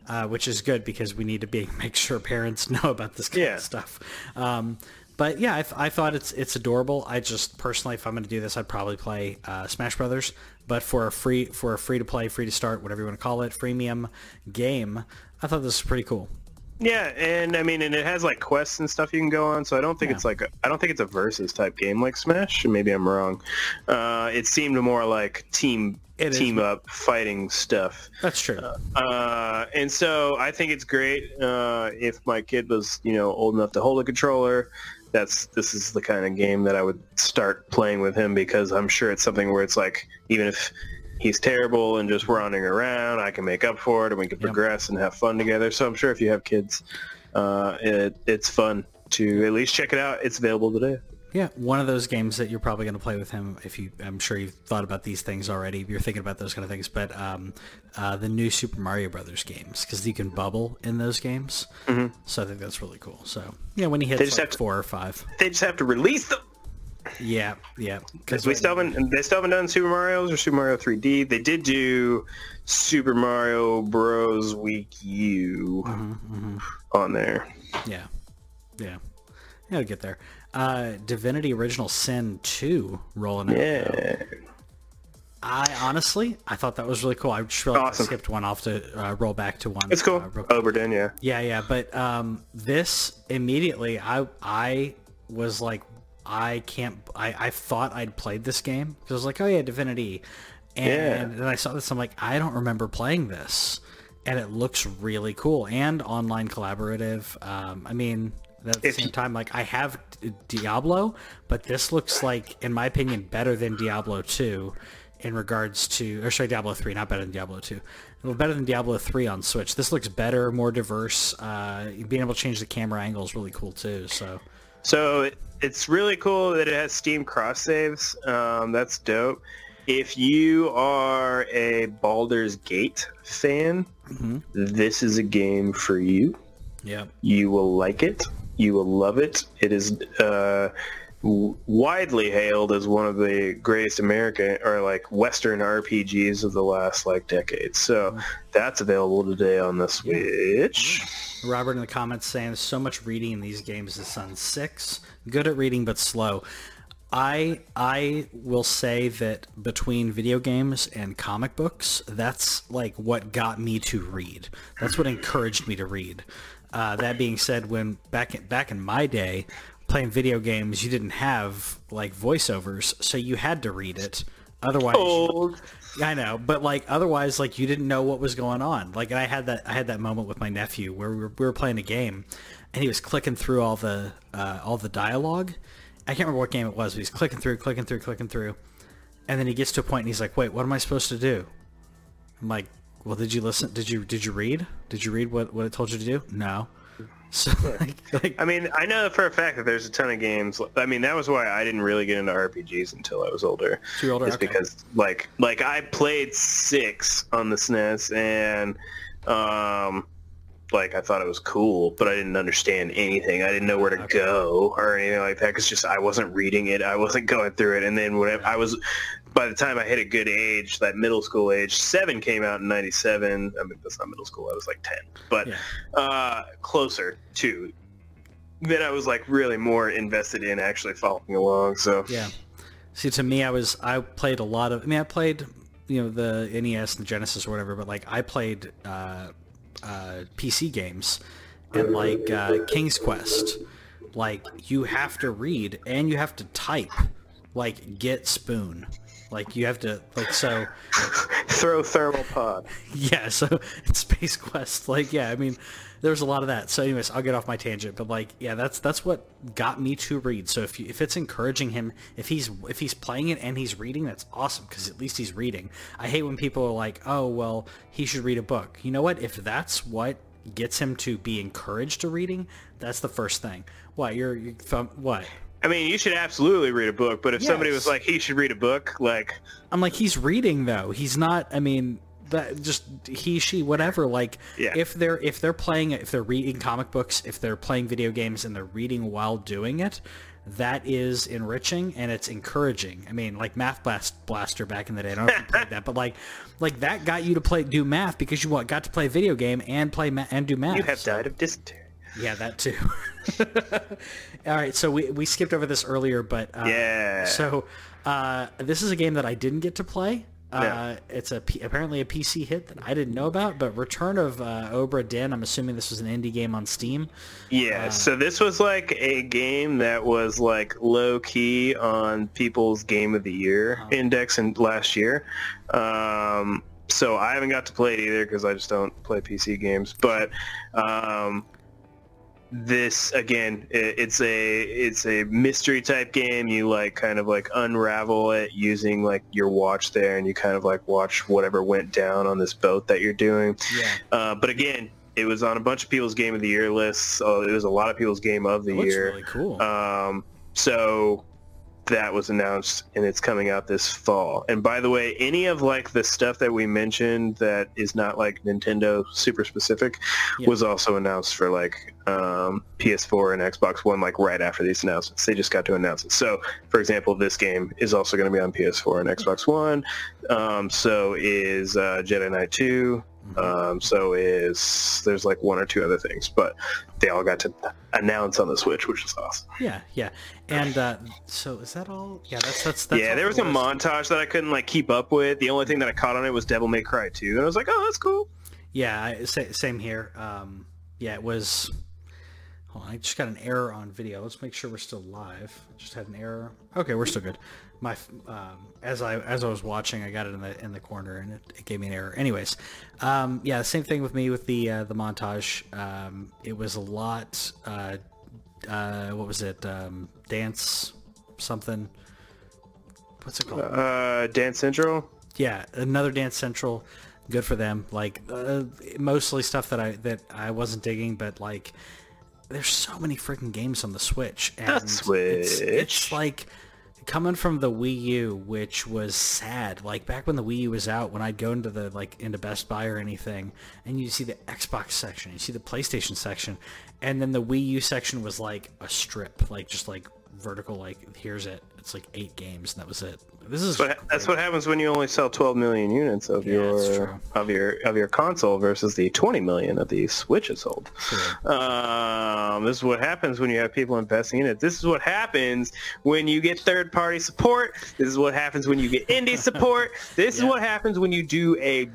Uh, which is good because we need to be make sure parents know about this kind Yeah. of stuff. Um, but yeah, I, th- I thought it's it's adorable. I just personally, if I'm going to do this, I'd probably play uh, Smash Brothers. But for a free for a free to play, free to start, whatever you want to call it, freemium game, I thought this was pretty cool. Yeah, and I mean, and it has like quests and stuff you can go on. So I don't think Yeah. it's like a, I don't think it's a versus type game like Smash. Maybe I'm wrong. Uh, it seemed more like team It is. team up fighting stuff. That's true. Uh, and so I think it's great uh, if my kid was you know old enough to hold a controller. That's this is the kind of game that I would start playing with him because I'm sure it's something where it's like even if he's terrible and just running around, I can make up for it and we can progress and have fun together. So I'm sure if you have kids, uh, it, it's fun to at least check it out. It's available today. Yeah, one of those games that you're probably going to play with him. If you, I'm sure you've thought about these things already. You're thinking about those kind of things, but um, uh, the new Super Mario Brothers games because you can bubble in those games. Mm-hmm. So I think that's really cool. So yeah, when he hits just like have to- four or five, They just have to release them. yeah, yeah, because We still haven't. They still haven't done Super Mario's or Super Mario 3D. They did do Super Mario Bros. Wii U on there. yeah, yeah, yeah, get there. Uh, Divinity Original Sin two rolling out. Yeah. I honestly, I thought that was really cool. I just realized Awesome. I skipped one off to uh, roll back to one. It's cool. uh, Obra Dinn, yeah. Yeah, yeah, but um, this immediately, I I was like, I can't. I, I thought I'd played this game because I was like, oh yeah, Divinity, and Yeah. then I saw this. I'm like, I don't remember playing this, and it looks really cool and online collaborative. Um, I mean, at the same time, like I have Diablo, but this looks like, in my opinion, better than Diablo two. In regards to, or sorry, Diablo 3, not better than Diablo 2. Well, better than Diablo 3 on Switch. This looks better, more diverse. Uh, being able to change the camera angle is really cool too. So, So it's really cool that it has Steam cross saves. Um, that's dope. If you are a Baldur's Gate fan, this is a game for you. Yeah, You will like it. You will love it. It is uh, w- widely hailed as one of the greatest American or like Western RPGs of the last like decade. So that's available today on the Switch. Robert in the comments saying so much reading in these games. is on six, good at reading but slow. I I will say that between video games and comic books, that's like what got me to read. That's what encouraged me to read. Uh, that being said, when back in, back in my day, playing video games, you didn't have like voiceovers, so you had to read it. Otherwise, Old. I know, but like otherwise, like you didn't know what was going on. Like, and I had that I had that moment with my nephew where we were, we were playing a game, and he was clicking through all the uh, all the dialogue. I can't remember what game it was, but he's clicking through, clicking through, clicking through, and then he gets to a point and he's like, "Wait, what am I supposed to do?" I'm like, "Well, did you listen? Did you did you read? Did you read what what it told you to do?" No. So like, like I mean, I know for a fact that there's a ton of games. I mean, that was why I didn't really get into RPGs until I was older. You're older, It's okay. because like like I played six on the SNES and um like I thought it was cool, but I didn't understand anything. I didn't know where to go or anything like that because just I wasn't reading it. I wasn't going through it. And then when I was, by the time I hit a good age, that middle school age, seven came out in '97. I mean, that's not middle school. I was like ten, but Yeah. uh, closer to. Then I was like really more invested in actually following along. So Yeah. See, to me, I was I played a lot of. I mean, I played you know the NES and the Genesis or whatever, but like I played uh, uh, PC games and like uh, King's Quest. Like you have to read and you have to type like get spoon. Like you have to like so Throw thermal pod. yeah, so in Space Quest, like yeah, I mean, there's a lot of that. So anyways, I'll get off my tangent, but like yeah, that's that's what got me to read. So if you, if it's encouraging him, if he's if he's playing it and he's reading, that's awesome because at least he's reading. I hate when people are like, "Oh, well, he should read a book." You know what? If that's what gets him to be encouraged to reading, that's the first thing. What you're, you're what? I mean, you should absolutely read a book, but if somebody was like, he should read a book, like, I'm like, he's reading though. He's not. I mean, that just he, she, whatever. Like, Yeah. if they're if they're playing, if they're reading comic books, if they're playing video games and they're reading while doing it, that is enriching and it's encouraging. I mean, like Math Blast Blaster back in the day. I don't know if you played that, but like, like that got you to play do math because you got to play a video game and play ma- and do math. you have died of dysentery. Yeah, that too. All right, so we, we skipped over this earlier, but uh, Yeah. So uh, this is a game that I didn't get to play. Uh, Yeah. It's a P- apparently a PC hit that I didn't know about, but Return of uh, Obra Dinn. I'm assuming this was an indie game on Steam. Yeah, so this was like a game that was like low key on people's game of the year index in last year. Um, so I haven't got to play it either because I just don't play PC games. But um, this again, it's a it's a mystery type game. You like kind of like unravel it using like your watch there, and you kind of like watch whatever went down on this boat that you're doing. Yeah, Uh, but again, it was on a bunch of people's game of the year lists. So it was a lot of people's game of the year. really cool. Um, so that was announced and it's coming out this fall. And by the way, any of like the stuff that we mentioned that is not like Nintendo super specific Yeah. was also announced for like um, PS4 and Xbox One like right after these announcements. They just got to announce it. So for example, this game is also going to be on PS4 and Xbox One. Um, so is uh, Jedi Knight 2. Um, so is there's like one or two other things, but they all got to announce on the Switch, which is awesome. yeah, yeah. And uh, so is that all? Yeah, that's that's. that's yeah, there was a list. montage that I couldn't like keep up with. The only thing that I caught on it was Devil May Cry 2, and I was like, oh, that's cool. Yeah, I, sa- same here. Um, yeah, it was. Hold on, I just got an error on video. Let's make sure we're still live. Just had an error. Okay, we're still good. My um, as I as I was watching, I got it in the in the corner and it, it gave me an error. Anyways, um, yeah, same thing with me with the uh, the montage. Um, it was a lot. Uh, uh, what was it? Um, dance something. What's it called? Uh, Dance Central. yeah, another Dance Central. Good for them. Like uh, mostly stuff that I that I wasn't digging, but like there's so many freaking games on the Switch. And It's, it's like coming from the Wii U, which was sad. Like back when the Wii U was out, when I'd go into the like into Best Buy or anything, and you see the Xbox section, you see the PlayStation section, and then the Wii U section was like a strip, like just like vertical. Like here's it. It's like eight games, and that was it. This is But that's what happens when you only sell 12 million units of Yeah, your of your of your console versus the 20 million that the Switch has sold. Um, this is what happens when you have people investing in it. This is what happens when you get third party support. This is what happens when you get indie support. This is what happens when you do a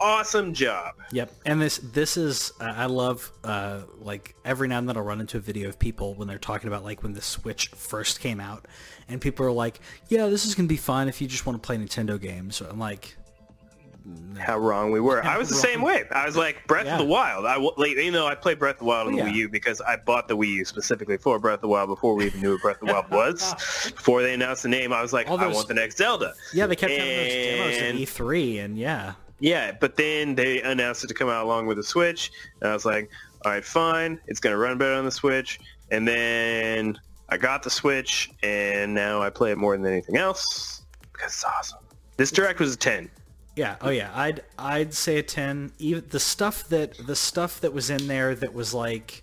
awesome job. Yep, and this this is uh, I love uh, like every now and then I'll run into a video of people when they're talking about like when the Switch first came out, and people are like, "Yeah, this is gonna be fun if you just want to play Nintendo games." I'm like, How wrong we were. I was the same way. I was like Breath Yeah. of the Wild. I like, even though I played Breath of the Wild on Oh, the yeah. Wii U because I bought the Wii U specifically for Breath of the Wild before we even knew what Breath of the Wild was. before they announced the name, I was like, All I want the next Zelda. "Yeah, they kept having those demos at E3, and yeah, Yeah, but then they announced it to come out along with the Switch, and I was like, all right, fine, it's gonna run better on the Switch. And then I got the Switch, and now I play it more than anything else because it's awesome. This direct was a ten. yeah, oh yeah, I'd I'd say a ten. Even the stuff that the stuff that was in there that was like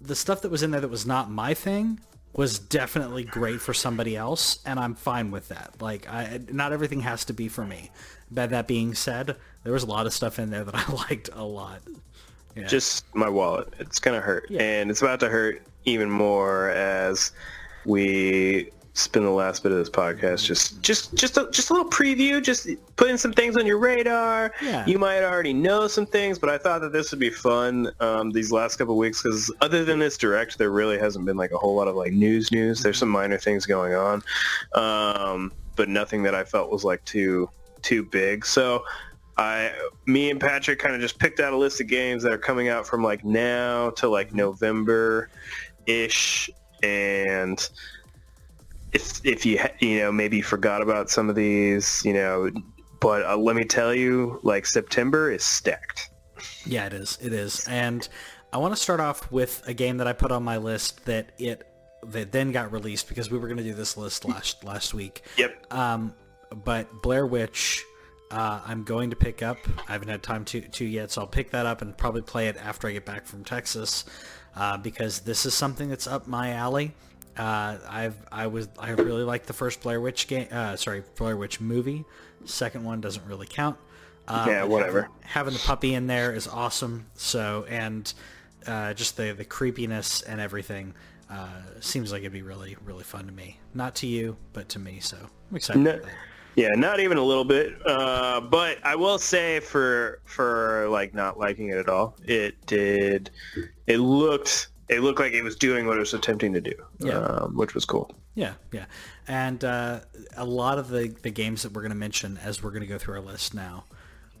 the stuff that was in there that was not my thing was definitely great for somebody else and I'm fine with that. Like I not everything has to be for me. But that being said, there was a lot of stuff in there that I liked a lot. Yeah. just my wallet. It's gonna hurt, Yeah. and it's about to hurt even more as we spend the last bit of this podcast just just just a, just a little preview, just putting some things on your radar. Yeah. You might already know some things, but I thought that this would be fun um, these last couple weeks because other than this direct, there really hasn't been like a whole lot of like news news. There's some minor things going on, um, but nothing that I felt was like too too big. So I, me and Patrick kind of just picked out a list of games that are coming out from like now to like November ish, and if if you you know maybe you forgot about some of these, you know, but uh, let me tell you, like September is stacked. Yeah, it is. It is. And I want to start off with a game that I put on my list that it that then got released because we were going to do this list last last week. Yep. Um, but Blair Witch, uh, I'm going to pick up. I haven't had time to to yet, so I'll pick that up and probably play it after I get back from Texas, uh, because this is something that's up my alley. Uh, I've I was I really like the first Blair Witch game. Uh, sorry, Blair Witch movie. Second one doesn't really count. Um, Yeah, whatever. Having, having the puppy in there is awesome. So and uh, just the the creepiness and everything uh, seems like it'd be really really fun to me. Not to you, but to me. So I'm excited. No. Yeah, not even a little bit. Uh, but I will say for for like not liking it at all, it did. It looked it looked like it was doing what it was attempting to do, Yeah. um, which was cool. Yeah, yeah. And uh, a lot of the, the games that we're going to mention as we're going to go through our list now,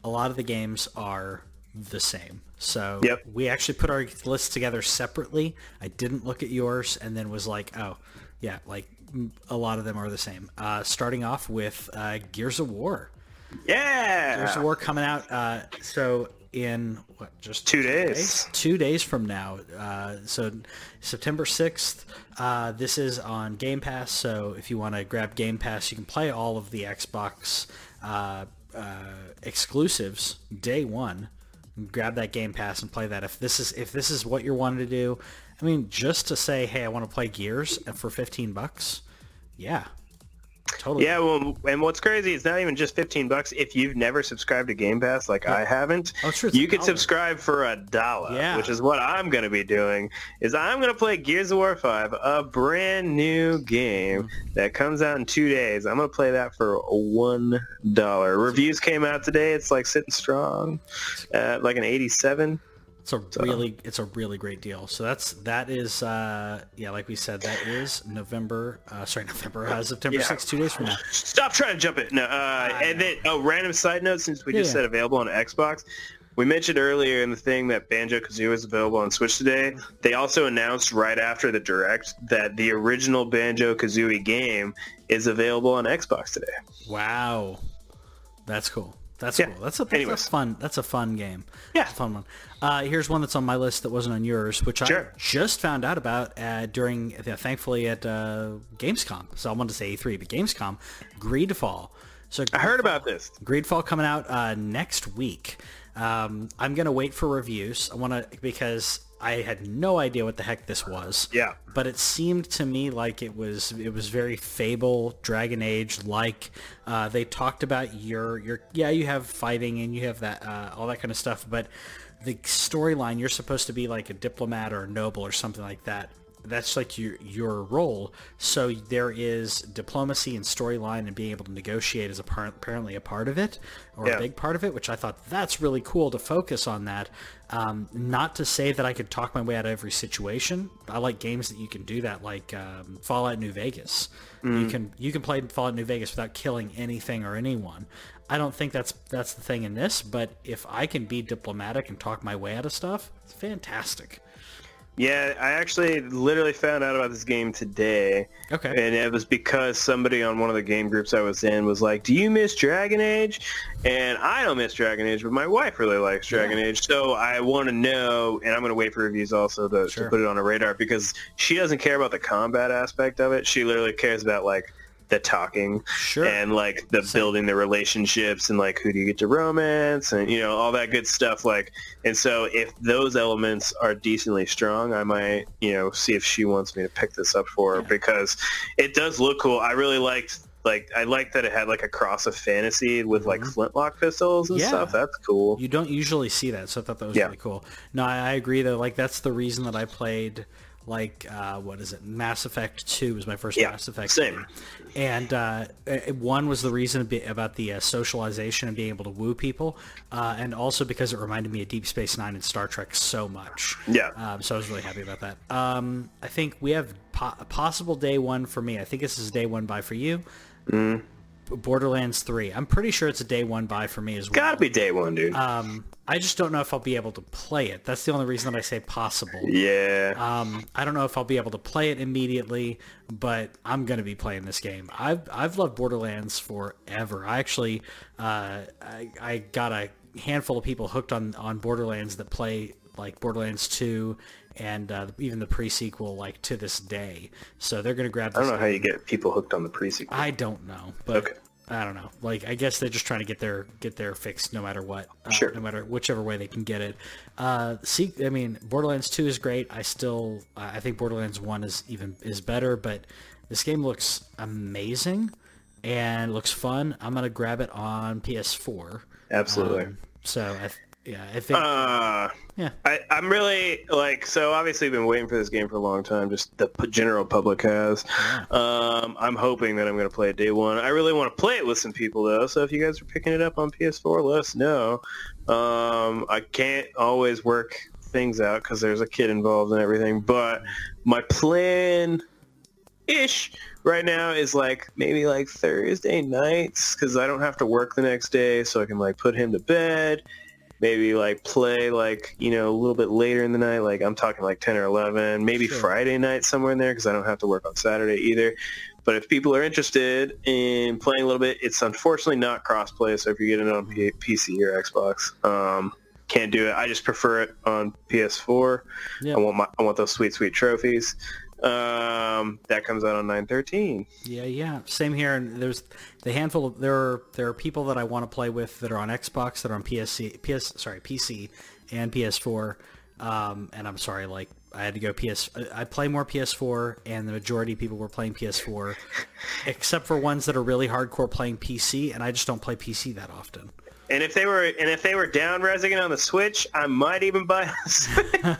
a lot of the games are the same. So Yep. we actually put our list together separately. I didn't look at yours and then was like, oh, yeah, like a lot of them are the same. Uh, starting off with uh, Gears of War. Yeah, Gears of War coming out. Uh, so in what just Two days. Two days from now. Uh, so September sixth. Uh, this is on Game Pass. So if you want to grab Game Pass, you can play all of the Xbox uh, uh, exclusives day one. Grab that Game Pass and play that. If this is if this is what you're wanting to do, I mean, just to say, hey, I want to play Gears for fifteen bucks. Yeah, totally. Yeah, well, and what's crazy is not even just fifteen bucks. If you've never subscribed to Game Pass, like I haven't, Oh, true, you could subscribe for a dollar. Yeah. which is what I'm going to be doing. Is I'm going to play Gears of War Five, a brand new game Mm-hmm. that comes out in two days. I'm going to play that for one dollar. Reviews came out today. It's like sitting strong, at like an 87. It's a really it's a really great deal. So that's that is uh yeah, like we said, that is November uh sorry, November uh, September Yeah. sixth, two days from now. Stop trying to jump it. No, uh, and then oh, random side note since we Yeah, just yeah. said available on Xbox. We mentioned earlier in the thing that Banjo Kazooie is available on Switch today. They also announced right after the direct that the original Banjo Kazooie game is available on Xbox today. Wow. That's cool. That's Yeah. cool. That's a that's a fun that's a fun game. Yeah. A fun one. Uh, here's one that's on my list that wasn't on yours, which Sure. I just found out about uh, during yeah, thankfully at uh, Gamescom. So I wanted to say E3, but Gamescom, Greedfall. So I heard about this. Greedfall coming out uh, next week. Um, I'm gonna wait for reviews. I want to because I had no idea what the heck this was. Yeah. But it seemed to me like it was it was very Fable, Dragon Age like. Uh, they talked about your your yeah you have fighting and you have that uh, all that kind of stuff, but the storyline you're supposed to be like a diplomat or a noble or something like that that's like your your role. So there is diplomacy and storyline and being able to negotiate is apparently a part of it, or Yeah. a big part of it, which I thought that's really cool to focus on that. Um, not to say that I could talk my way out of every situation. I like games that you can do that, like um, Fallout New Vegas. You can you can play Fallout New Vegas without killing anything or anyone. I don't think that's that's the thing in this, but if I can be diplomatic and talk my way out of stuff, it's fantastic. Yeah, I actually literally found out about this game today. Okay. And it was because somebody on one of the game groups I was in was like, "Do you miss Dragon Age?" And I don't miss Dragon Age, but my wife really likes Dragon Yeah. Age, so I want to know. And I'm going to wait for reviews also to, Sure. to put it on a radar because she doesn't care about the combat aspect of it. She literally cares about like the talking Sure. and like the building the relationships and like who do you get to romance and you know all that good stuff like and so if those elements are decently strong i might you know see if she wants me to pick this up for her because it does look cool i really liked like i like that it had like a cross of fantasy with like flintlock pistols and Mm-hmm. Yeah. stuff that's cool You don't usually see that, so I thought that was Yeah. really cool. No, I, I agree though. Like that's the reason that I played like uh, what is it? Mass Effect Two was my first Yeah, Mass Effect. same. game. And uh, one was the reason about the uh, socialization and being able to woo people, uh, and also because it reminded me of Deep Space Nine and Star Trek so much. Yeah. Um, so I was really happy about that. Um, I think we have po- a possible day one for me. I think this is day one by for you. Borderlands 3. I'm pretty sure it's a day one buy for me as well. Gotta be day one, dude. Um, I just don't know if I'll be able to play it. That's the only reason that I say possible. yeah. Um, I don't know if I'll be able to play it immediately, but I'm going to be playing this game. I've, I've loved Borderlands forever. I actually, uh, I, I got a handful of people hooked on, on Borderlands that play like Borderlands 2 and uh, even the pre-sequel like to this day. So they're to grab I don't know how you get people hooked on the pre-sequel. I don't know, but Okay. I don't know. Like I guess they're just trying to get their get their fix no matter what. Uh, Sure. No matter whichever way they can get it. Uh, see, I mean, Borderlands Two is great. I still, I think Borderlands One is even is better, but this game looks amazing and looks fun. I'm gonna grab it on PS4. Absolutely. Um, so I, yeah, I think uh, yeah. I, I'm really like so. Obviously, been waiting for this game for a long time. Just the p- general public has. Um, I'm hoping that I'm going to play it day one. I really want to play it with some people though. So if you guys are picking it up on PS4, let us know. Um, I can't always work things out because there's a kid involved and everything. But my plan ish right now is like maybe like Thursday nights because I don't have to work the next day, so I can like put him to bed. Maybe like play like you know a little bit later in the night, like I'm talking like 10 or 11. Maybe Sure. Friday night somewhere in there because I don't have to work on Saturday either. But if people are interested in playing a little bit, it's unfortunately not crossplay. So if you get it on P- PC or Xbox, um, can't do it. I just prefer it on PS4. Yeah. I want my I want those sweet sweet trophies. Um, that comes out on 913. Yeah, yeah. Same here. And there's the handful of there are there are people that I want to play with that are on Xbox, that are on PSC, PS sorry PC and PS4. Um, and I'm sorry, like I had to go PS. I play more PS4, and the majority of people were playing PS4, except for ones that are really hardcore playing PC, and I just don't play PC that often. And if they were and if they were down resing on the Switch, I might even buy.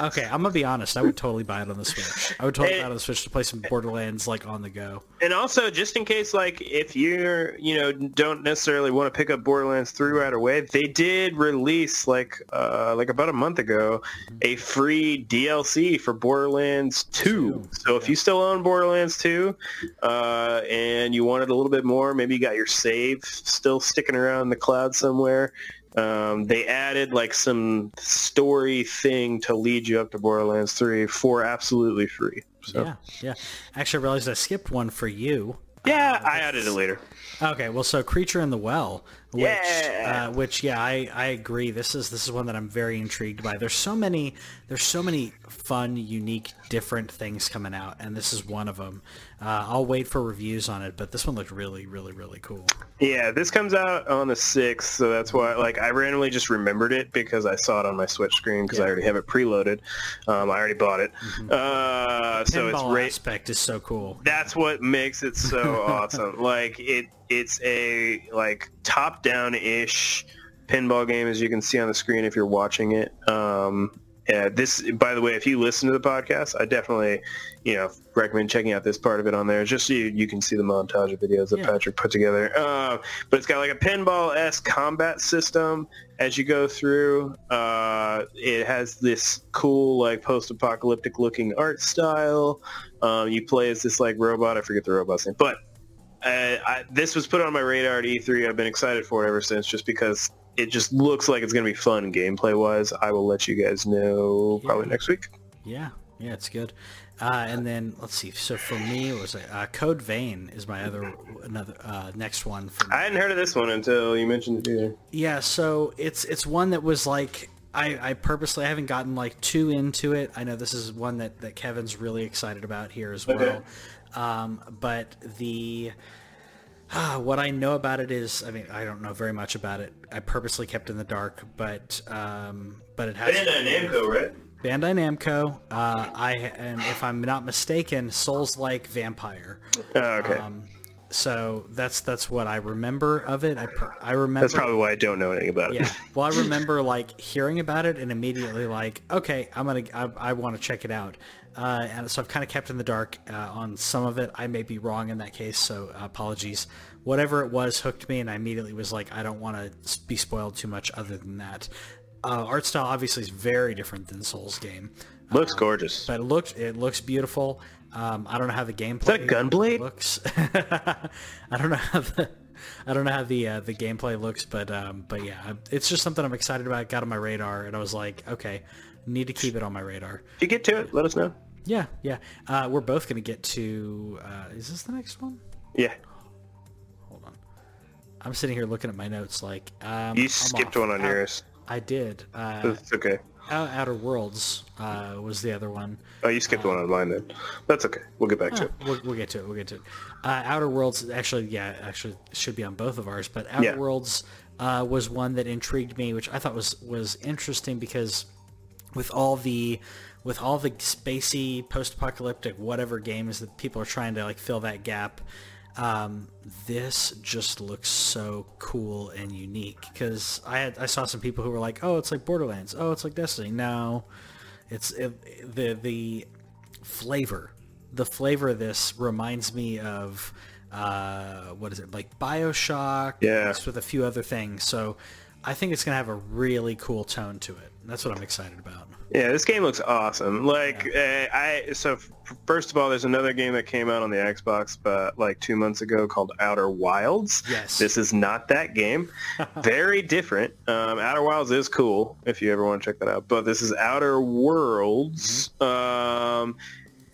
Okay, I'm gonna be honest. I would totally buy it on the Switch. I would totally Hey. buy it on the Switch to play some Borderlands like on the go. and also, just in case, like if you're you know don't necessarily want to pick up Borderlands 3 right away, they did release like uh, like about a month ago a free DLC for Borderlands 2. So if you still own Borderlands 2 uh, and you wanted a little bit more, maybe you got your save still sticking around in the cloud somewhere. Um, they added like some story thing to lead you up to Borderlands 3 for absolutely free. So Yeah, yeah. Actually, I realized I skipped one for you. yeah, I added it later. Okay, well, so Creature in the Well, which, Yeah. uh, which, yeah, I, I agree. This is this is one that I'm very intrigued by. There's so many, there's so many fun, unique, different things coming out, and this is one of them. Uh, I'll wait for reviews on it, but this one looked really, really, really cool. Yeah, this comes out on the 6th, so that's why like I randomly just remembered it because I saw it on my Switch screen because I already have it preloaded. Um, I already bought it. Uh, so it's ra- aspect is so cool. that's what makes it so awesome. Like it, it's a like top-down ish pinball game, as you can see on the screen if you're watching it. Um, yeah, this, by the way, if you listen to the podcast, I definitely, you know, recommend checking out this part of it on there, just so you, you can see the montage of videos that Yeah. Patrick put together. Uh, but it's got like a pinball-esque combat system as you go through. Uh, it has this cool, like, post-apocalyptic looking art style. Um, you play as this like robot. I forget the robot's name, but uh, I, this was put on my radar at E3. I've been excited for it ever since, just because it just looks like it's going to be fun gameplay wise. I will let you guys know probably Yeah. next week. Yeah, yeah, it's good. Uh, and then let's see. So for me, it was uh, Code Vein is my other another uh, next one. I hadn't heard of this one until you mentioned it either. Yeah, so it's it's one that was like I, I purposely I haven't gotten like too into it. I know this is one that, that Kevin's really excited about here as well. Okay. Um, but the ah, what I know about it is I mean I don't know very much about it. I purposely kept in the dark, but um, but it has Bandai Namco, right? Bandai Namco. Uh, I and if I'm not mistaken, Souls like Vampire. Oh, okay. Um, so that's that's what I remember of it. I I remember. That's probably why I don't know anything about it. Yeah. Well, I remember like hearing about it and immediately like, okay, I'm gonna, I, I want to check it out. Uh, and so I've kind of kept in the dark uh, on some of it. I may be wrong in that case, so apologies. Whatever it was hooked me, and I immediately was like, I don't want to be spoiled too much. Other than that, uh, art style obviously is very different than Souls game. Looks gorgeous. But it looks it looks beautiful. Um, I don't know how the gameplay that Gunblade? looks. I don't know how the I don't know how the uh, the gameplay looks, but um, but yeah, it's just something I'm excited about. Got on my radar, and I was like, okay, need to keep it on my radar. If you get to it, let us know. Yeah, yeah. Uh, we're both gonna get to. Uh, is this the next one? Yeah. Hold on. I'm sitting here looking at my notes, like um, You I'm skipped off. one on yours. I did. Uh, It's okay. Outer Worlds uh, was the other one. Oh, you skipped one on mine then. That's okay. We'll get back to it. We'll, we'll get to it. We'll get to it. Uh, Outer Worlds, actually, yeah, actually should be on both of ours. But Outer Yeah. Worlds uh, was one that intrigued me, which I thought was was interesting because with all the with all the spacey post-apocalyptic whatever games that people are trying to like fill that gap. Um, this just looks so cool and unique because I had I saw some people who were like, "Oh, it's like Borderlands. Oh, it's like Destiny." No, it's it, the the flavor. The flavor of this reminds me of uh, what is it like Bioshock? Yeah. with a few other things. So I think it's gonna have a really cool tone to it. That's what I'm excited about. Yeah, this game looks awesome. Like, uh, I so f- first of all, there's another game that came out on the Xbox, but like two months ago called Outer Wilds. Yes. This is not that game. Very different. Um, Outer Wilds is cool if you ever want to check that out. But this is Outer Worlds. Um,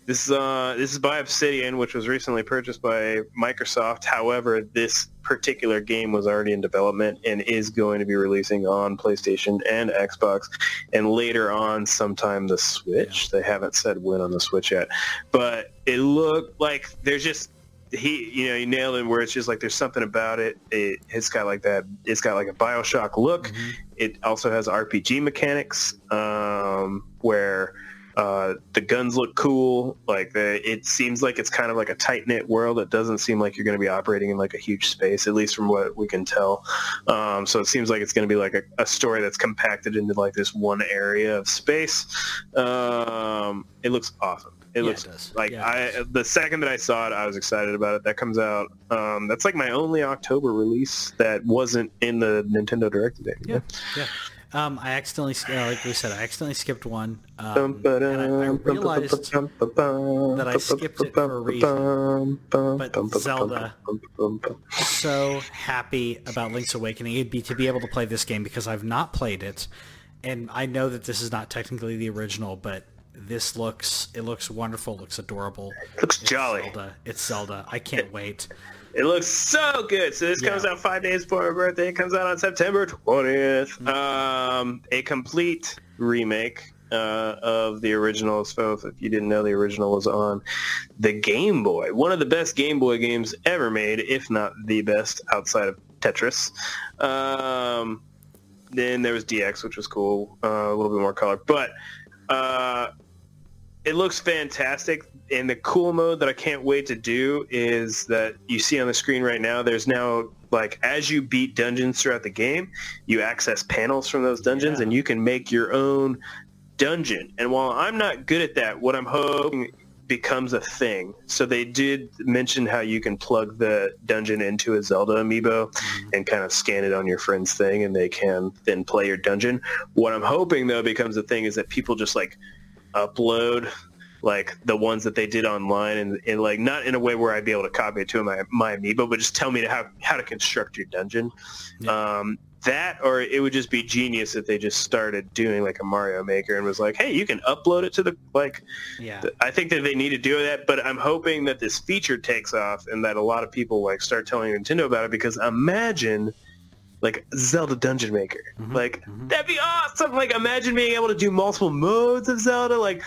this is uh, this is by Obsidian, which was recently purchased by Microsoft. However, this particular game was already in development and is going to be releasing on PlayStation and Xbox, and later on sometime the Switch. They haven't said when on the Switch yet, but it looked like there's just he, you know, he nailed it where it's just like there's something about it. it it's got like that. It's got like a Bioshock look. It also has RPG mechanics um, where uh, the guns look cool. Like the, it seems like it's kind of like a tight knit world. It doesn't seem like you're going to be operating in like a huge space, at least from what we can tell. Um, so it seems like it's going to be like a, a story that's compacted into like this one area of space. Um, it looks awesome. It Yeah, looks it like Yeah, I it the second that I saw it, I was excited about it. That comes out. Um, that's like my only October release that wasn't in the Nintendo Direct today. Yeah, yeah. Um, I accidentally, uh, like we said, I accidentally skipped one, um, and I, I realized that I skipped it for a reason. But Zelda- so happy about Link's Awakening it'd be to be able to play this game because I've not played it, and I know that this is not technically the original, but this looks it looks wonderful, looks adorable. looks It's jolly. Zelda. It's Zelda. I can't wait. It looks so good. So this Yeah. comes out five days before my birthday. It comes out on September 20th. Um, a complete remake uh, of the original. So if you didn't know, the original was on the Game Boy. One of the best Game Boy games ever made, if not the best, outside of Tetris. Um, then there was DX, which was cool, uh, a little bit more color. But uh, it looks fantastic. And the cool mode that I can't wait to do is that you see on the screen right now, there's now, like, as you beat dungeons throughout the game, you access panels from those dungeons Yeah. and you can make your own dungeon. And while I'm not good at that, what I'm hoping becomes a thing. So they did mention how you can plug the dungeon into a Zelda amiibo mm-hmm. and kind of scan it on your friend's thing and they can then play your dungeon. What I'm hoping though becomes a thing is that people just like upload like the ones that they did online and, and like not in a way where I'd be able to copy it to my my amiibo, but just tell me to how how to construct your dungeon. Um, that or it would just be genius if they just started doing like a Mario Maker and was like, hey, you can upload it to the like. Yeah. I think that they need to do that, but I'm hoping that this feature takes off and that a lot of people like start telling Nintendo about it because imagine like Zelda Dungeon Maker. Like that'd be awesome. Like imagine being able to do multiple modes of Zelda. Like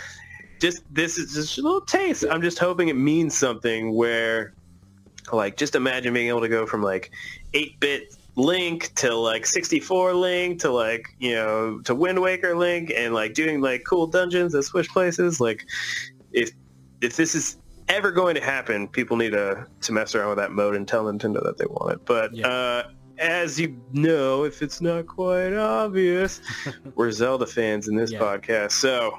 just this is just a little taste. I'm just hoping it means something where like just imagine being able to go from like 8-bit Link to like 64 Link to like, you know, to Wind Waker Link and like doing like cool dungeons that switch places. Like if if this is ever going to happen, people need to to mess around with that mode and tell Nintendo that they want it. But Yeah. uh, as you know, if it's not quite obvious, we're Zelda fans in this Yeah. podcast, so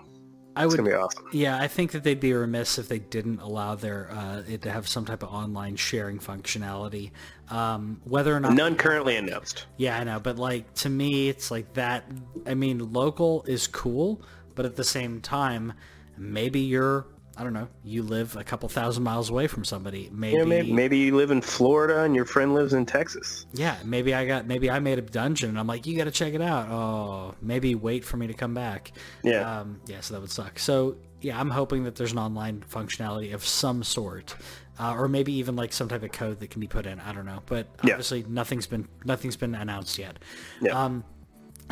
I it's would gonna be awesome. Yeah, I think that they'd be remiss if they didn't allow their uh, it to have some type of online sharing functionality. Um, whether or not None currently announced. Yeah, I know, but like to me, it's like that. I mean, local is cool, but at the same time, maybe you're I don't know, you live a couple thousand miles away from somebody. Maybe, You maybe, maybe you live in Florida and your friend lives in Texas. yeah, maybe I got maybe I made a dungeon and I'm like, you got to check it out. Oh, maybe wait for me to come back. Yeah. Um, yeah, so that would suck. So yeah, I'm hoping that there's an online functionality of some sort, uh, or maybe even like some type of code that can be put in. I don't know, but Yeah. obviously nothing's been nothing's been announced yet. Yeah. Um,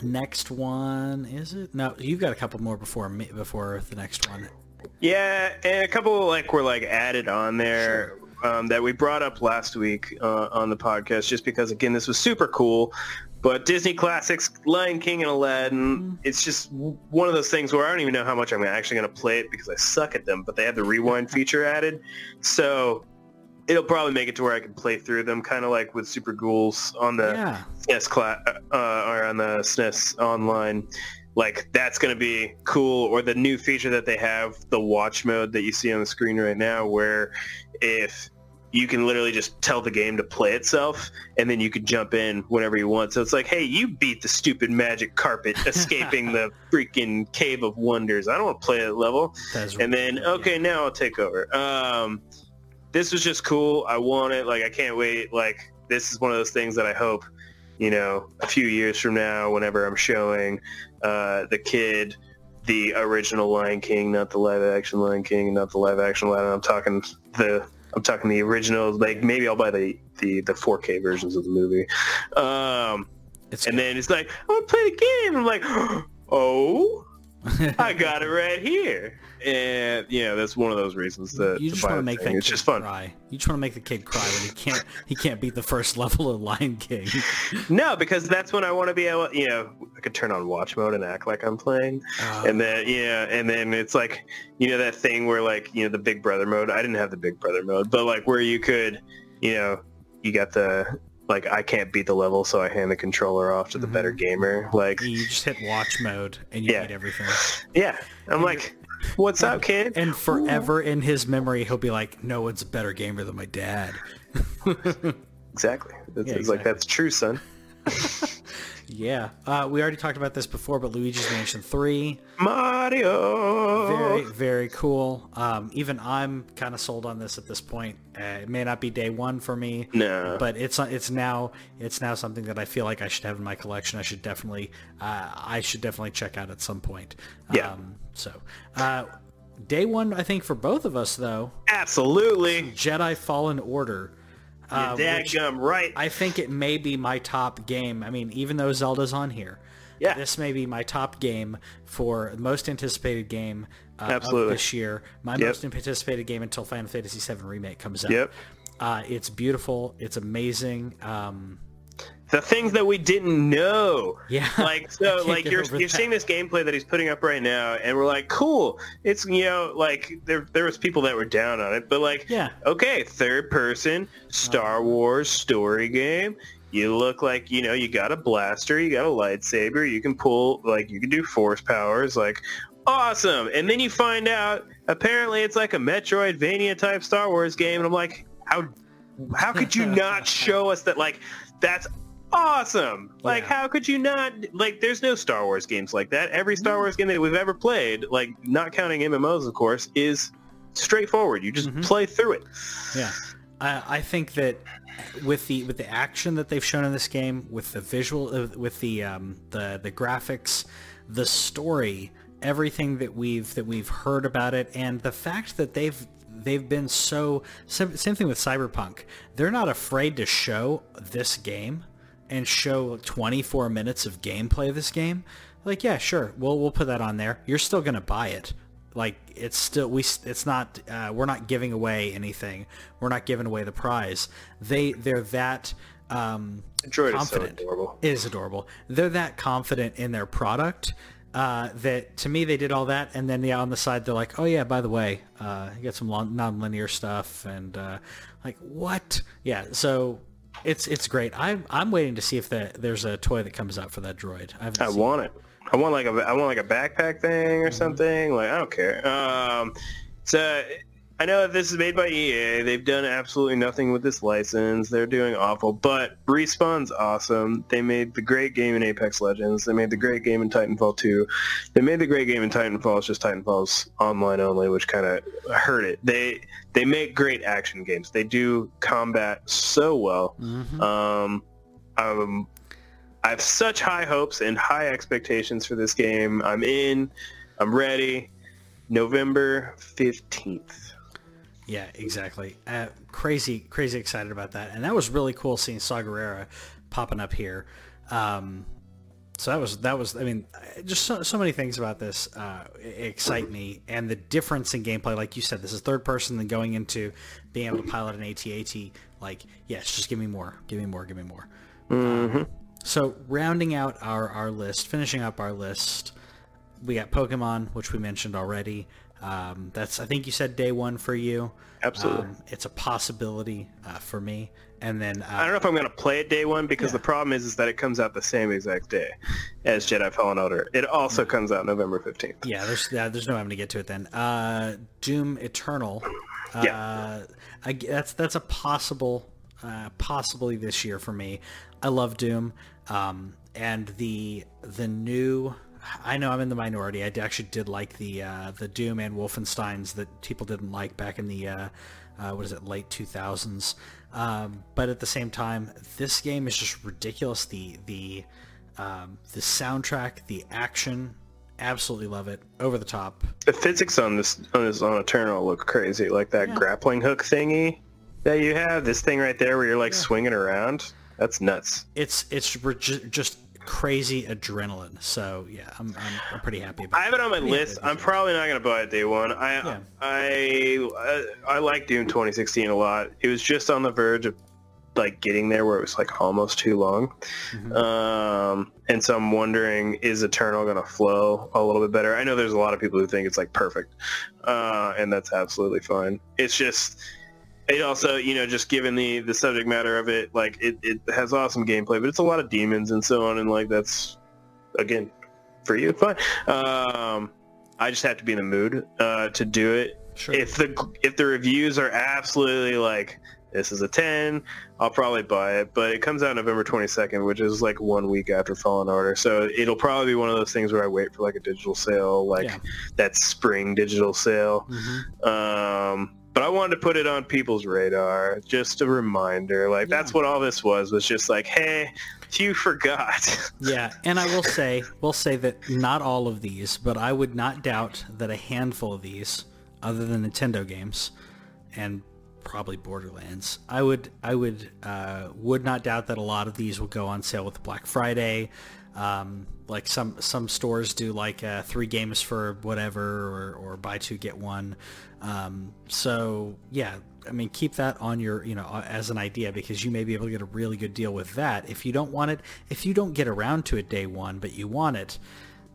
next one is it? No, you've got a couple more before me before the next one. Yeah, and a couple like were like added on there um, that we brought up last week uh, on the podcast, just because again this was super cool. But Disney classics, Lion King and Aladdin, it's just one of those things where I don't even know how much I'm actually going to play it because I suck at them. But they have the rewind feature added, so it'll probably make it to where I can play through them, kind of like with Super Ghouls on the Yeah, SNES class uh, or on the SNES online. Like that's going to be cool. Or the new feature that they have, the watch mode that you see on the screen right now, where if you can literally just tell the game to play itself and then you can jump in whenever you want. So it's like, hey, you beat the stupid magic carpet escaping the freaking cave of wonders. I don't want to play that level. that's And then, yeah. okay, now I'll take over. Um, this was just cool. I want it. Like, I can't wait. Like, this is one of those things that I hope, you know, a few years from now, whenever I'm showing uh, the kid the original Lion King, not the live action Lion King, not the live action Aladdin. I'm talking the I'm talking the original. Like, maybe I'll buy the the, the 4K versions of the movie. Um, It's and then it's like, I want to play the game. I'm like, oh. I got it right here. And yeah, that's one of those reasons that you just want to make thing. that It's kid just fun. cry. You just want to make the kid cry when he can't he can't beat the first level of Lion King. No, because that's when I want to be able, you know, I could turn on watch mode and act like I'm playing. Uh, and then yeah, and then it's like, you know, that thing where like, you know, the Big Brother mode. I didn't have the Big Brother mode, but like where you could, you know, you got the like I can't beat the level, so I hand the controller off to the better mm-hmm. gamer. Like, you just hit watch mode and you Yeah. beat everything. yeah, I'm like, what's up, kid? And forever in his memory, he'll be like, "No one's a better gamer than my dad." Exactly. It's, Yeah, it's like that's true, son. Yeah, uh, we already talked about this before, but Luigi's Mansion Three, Mario. very very cool. Um, even I'm kind of sold on this at this point. Uh, it may not be day one for me, No. but it's it's now it's now something that I feel like I should have in my collection. I should definitely uh, I should definitely check out at some point. Yeah. Um, so uh, day one, I think for both of us though, Absolutely. Jedi Fallen Order. Uh, dadgum right. I think it may be my top game. I mean, even though Zelda's on here, Yeah. this may be my top game for most anticipated game uh, of Absolutely. this year. My most anticipated game until Final Fantasy VII Remake comes out. Yep. Uh, it's beautiful. It's amazing. Um, the things that we didn't know. Yeah. Like so like you're you're that. seeing this gameplay that he's putting up right now and we're like, cool. It's you know, like there there was people that were down on it, but like Yeah. okay, third person, Star Wars story game. You look like, you know, you got a blaster, you got a lightsaber, you can pull like you can do force powers, like awesome. And then you find out apparently it's like a Metroidvania type Star Wars game and I'm like, how how could you not show us that like that's awesome! Like Yeah. how could you not like there's no star wars games like that. Every star wars game that we've ever played like not counting mmos of course is straightforward. You just play through it. Yeah, I, I think that with the with the action that they've shown in this game, with the visual, uh, with the um, the the graphics, the story, everything that we've that we've heard about it, and the fact that they've they've been so same, same thing with Cyberpunk. They're not afraid to show this game and show 24 minutes of gameplay of this game. Like, yeah, sure, we'll we'll put that on there. You're still gonna buy it like it's still we it's not uh, we're not giving away anything we're not giving away the prize they they're that um Droid is so adorable. it is adorable they're that confident in their product Uh, that to me they did all that, and then yeah, on the side they're like, oh yeah, by the way, uh, you got some non-linear stuff, and uh, like what? Yeah, so it's it's great. I'm I'm waiting to see if the, there's a toy that comes out for that droid. I, I want it. I want like a I want like a backpack thing or mm-hmm. something. Like I don't care. Um, so I know that this is made by EA. They've done absolutely nothing with this license. They're doing awful, but Respawn's awesome. They made the great game in Apex Legends. They made the great game in Titanfall 2. They made the great game in Titanfall. It's just Titanfall's online only, which kind of hurt it. They they make great action games. They do combat so well. Mm-hmm. Um, um, I have such high hopes and high expectations for this game. I'm in. I'm ready. November 15th. Yeah, exactly. Uh, crazy, crazy excited about that, and that was really cool seeing Saw Gerrera popping up here. Um, so that was that was I mean, just so, so many things about this uh, excite me, and the difference in gameplay, like you said, this is third person, then going into being able to pilot an AT-AT. Like, yes, just give me more, give me more, give me more. Mm-hmm. Um, so rounding out our our list, finishing up our list, we got Pokemon, which we mentioned already. Um, that's I think you said day one for you. Absolutely, um, it's a possibility uh, for me. And then uh, I don't know if I'm going to play it day one because yeah. the problem is is that it comes out the same exact day as Jedi Fallen Order. It also yeah. comes out November 15th. Yeah, there's yeah, there's no having to get to it then. Uh, Doom Eternal. Uh, yeah, I, that's that's a possible uh, possibly this year for me. I love Doom, um, and the the new I know I'm in the minority. I actually did like the uh, the Doom and Wolfenstein's that people didn't like back in the uh, uh, what is it late 2000s. Um, but at the same time, this game is just ridiculous. The the um, the soundtrack, the action, absolutely love it. Over the top. The physics on this on this on Eternal look crazy. Like that yeah. grappling hook thingy that you have. This thing right there where you're like yeah. swinging around. That's nuts. It's it's just crazy adrenaline. So yeah, I'm, I'm, I'm pretty happy about. I have it on my list. I'm probably not gonna buy it day one. I yeah. I I, I like Doom 2016 a lot. It was just on the verge of like getting there where it was like almost too long. Mm-hmm. Um, and so I'm wondering, is Eternal going to flow a little bit better? I know there's a lot of people who think it's like perfect, uh, and that's absolutely fine. It's just, it also, you know, just given the the subject matter of it, like it, it has awesome gameplay, but it's a lot of demons and so on, and like that's again for you, fine. Um, I just have to be in the mood uh, to do it. Sure. If the if the reviews are absolutely like this is a 10 i'll probably buy it but it comes out november 22nd which is like one week after fallen order so it'll probably be one of those things where i wait for like a digital sale like yeah. that spring digital sale mm-hmm. um, but I wanted to put it on people's radar, just a reminder. Like yeah. that's what all this was was just like, hey, you forgot. yeah, and I will say, we'll say that not all of these, but I would not doubt that a handful of these, other than Nintendo games, and probably Borderlands, I would I would uh, would not doubt that a lot of these will go on sale with Black Friday. Um, like some some stores do like uh, three games for whatever or, or buy two get one. Um, so yeah i mean keep that on your you know as an idea because you may be able to get a really good deal with that. If you don't want it if you don't get around to it day one but you want it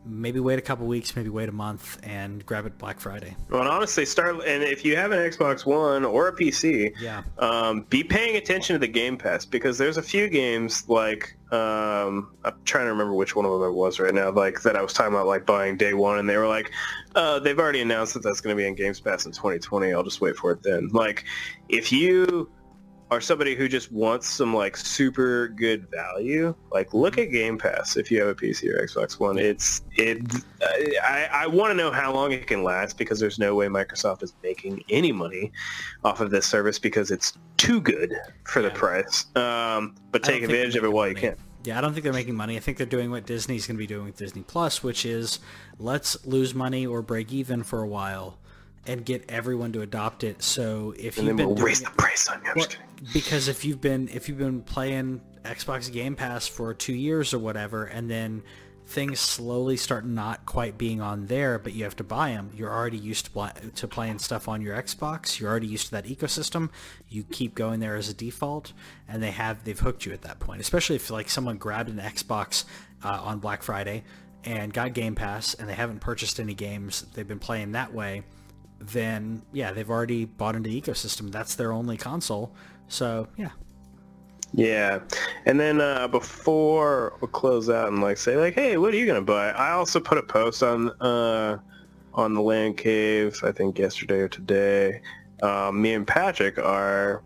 maybe wait a couple weeks, maybe wait a month, and grab it Black Friday. Well, and honestly, start and if you have an Xbox One or a PC, yeah, um, be paying attention to the Game Pass because there's a few games like um, I'm trying to remember which one of them it was right now, like that I was talking about, like buying day one, and they were like, uh, they've already announced that that's going to be in Games Pass in 2020. I'll just wait for it then. Like, if you are somebody who just wants some like super good value, like look at Game Pass if you have a PC or Xbox One. It's it. I, I want to know how long it can last because there's no way Microsoft is making any money off of this service because it's too good for yeah. the price. Um, but take advantage of it while money. you can. Yeah, I don't think they're making money. I think they're doing what Disney's going to be doing with Disney Plus, which is let's lose money or break even for a while and get everyone to adopt it. So if and you've been we'll doing raise it, the price on you. Well, because if you've been if you've been playing Xbox Game Pass for two years or whatever, and then things slowly start not quite being on there, but you have to buy them. You're already used to, to playing stuff on your Xbox. You're already used to that ecosystem. You keep going there as a default, and they have they've hooked you at that point. Especially if like someone grabbed an Xbox uh, on Black Friday and got Game Pass and they haven't purchased any games, they've been playing that way, then yeah, they've already bought into the ecosystem. That's their only console. So yeah. Yeah, and then uh, before we close out and like say like, hey, what are you gonna buy? I also put a post on uh, on the Land Cave, I think yesterday or today. Uh, me and Patrick are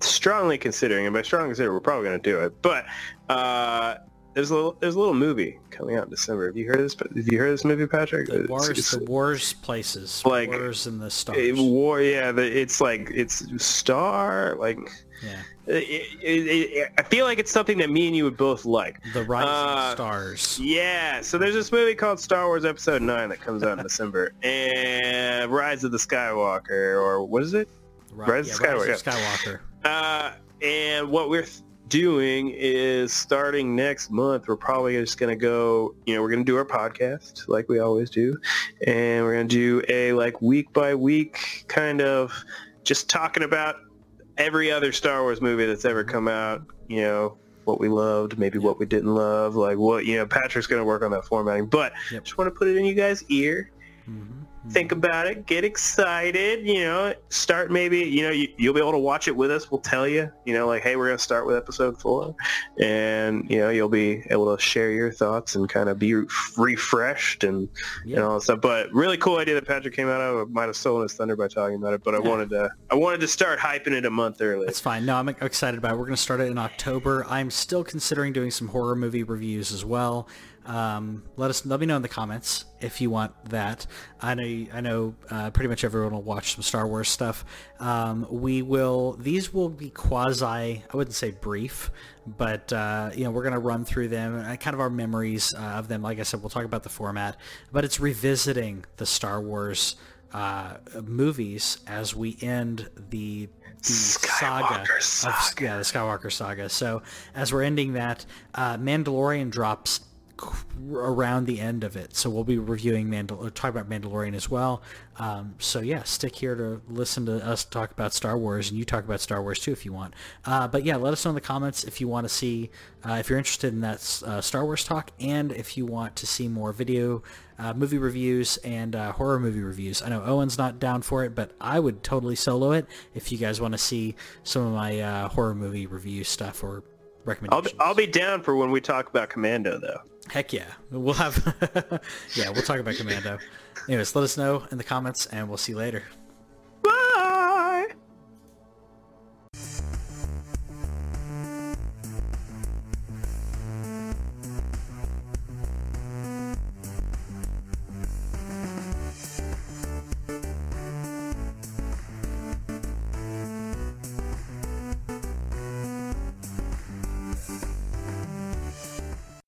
strongly considering, and by strongly considering, we're probably gonna do it. But uh, there's a little there's a little movie coming out in December. Have you heard of this? Have you heard this movie, Patrick? The It's- wars, it's- the wars places, like, wars in the stars. it- war, yeah. The, it's like it's Star, like. yeah, It, it, I feel like it's something that me and you would both like. the rising Uh, stars. Yeah, so there's this movie called Star Wars Episode 9 that comes out in December. And Rise of the Skywalker, or what is it? Ri- Rise yeah, of Rise Skywalker, of Skywalker. Uh, and what we're th- doing is starting next month, we're probably just going to go, you know, we're going to do our podcast like we always do. And we're going to do a like week by week kind of just talking about every other Star Wars movie that's ever come out, you know, what we loved, maybe what we didn't love, like what, you know, Patrick's going to work on that formatting, but Yep. just want to put it in you guys' ear Mhm. Think mm-hmm. about it, get excited, you know, start maybe, you know, you, you'll be able to watch it with us. We'll tell you, you know, like, hey, we're going to start with episode four. And, you know, you'll be able to share your thoughts and kind of be refreshed and, Yeah. and all that stuff. But really cool idea that Patrick came out of. I might have stolen his thunder by talking about it, but I Yeah. wanted to, I wanted to start hyping it a month early. That's fine. No, I'm excited about it. We're going to start it in October. I'm still considering doing some horror movie reviews as well. Um, let us let me know in the comments if you want that. I know I know uh, pretty much everyone will watch some Star Wars stuff. Um, we will. These will be quasi. I wouldn't say brief, but uh, you know we're going to run through them and kind of our memories uh, of them. Like I said, we'll talk about the format, but it's revisiting the Star Wars uh, movies as we end the the saga, Skywalker of saga. yeah the Skywalker saga. So as we're ending that, uh, Mandalorian drops around the end of it. So we'll be reviewing Mandal- talk about Mandalorian as well. Um, so yeah, stick here to listen to us talk about Star Wars, and you talk about Star Wars too if you want. Uh, but yeah, let us know in the comments if you want to see, uh, if you're interested in that uh, Star Wars talk, and if you want to see more video, uh, movie reviews and uh, horror movie reviews. I know Owen's not down for it, but I would totally solo it if you guys want to see some of my uh, horror movie review stuff or I'll recommendations. be, I'll be down for when we talk about Commando, though. Heck yeah. We'll have, yeah, we'll talk about Commando. Anyways, let us know in the comments and we'll see you later.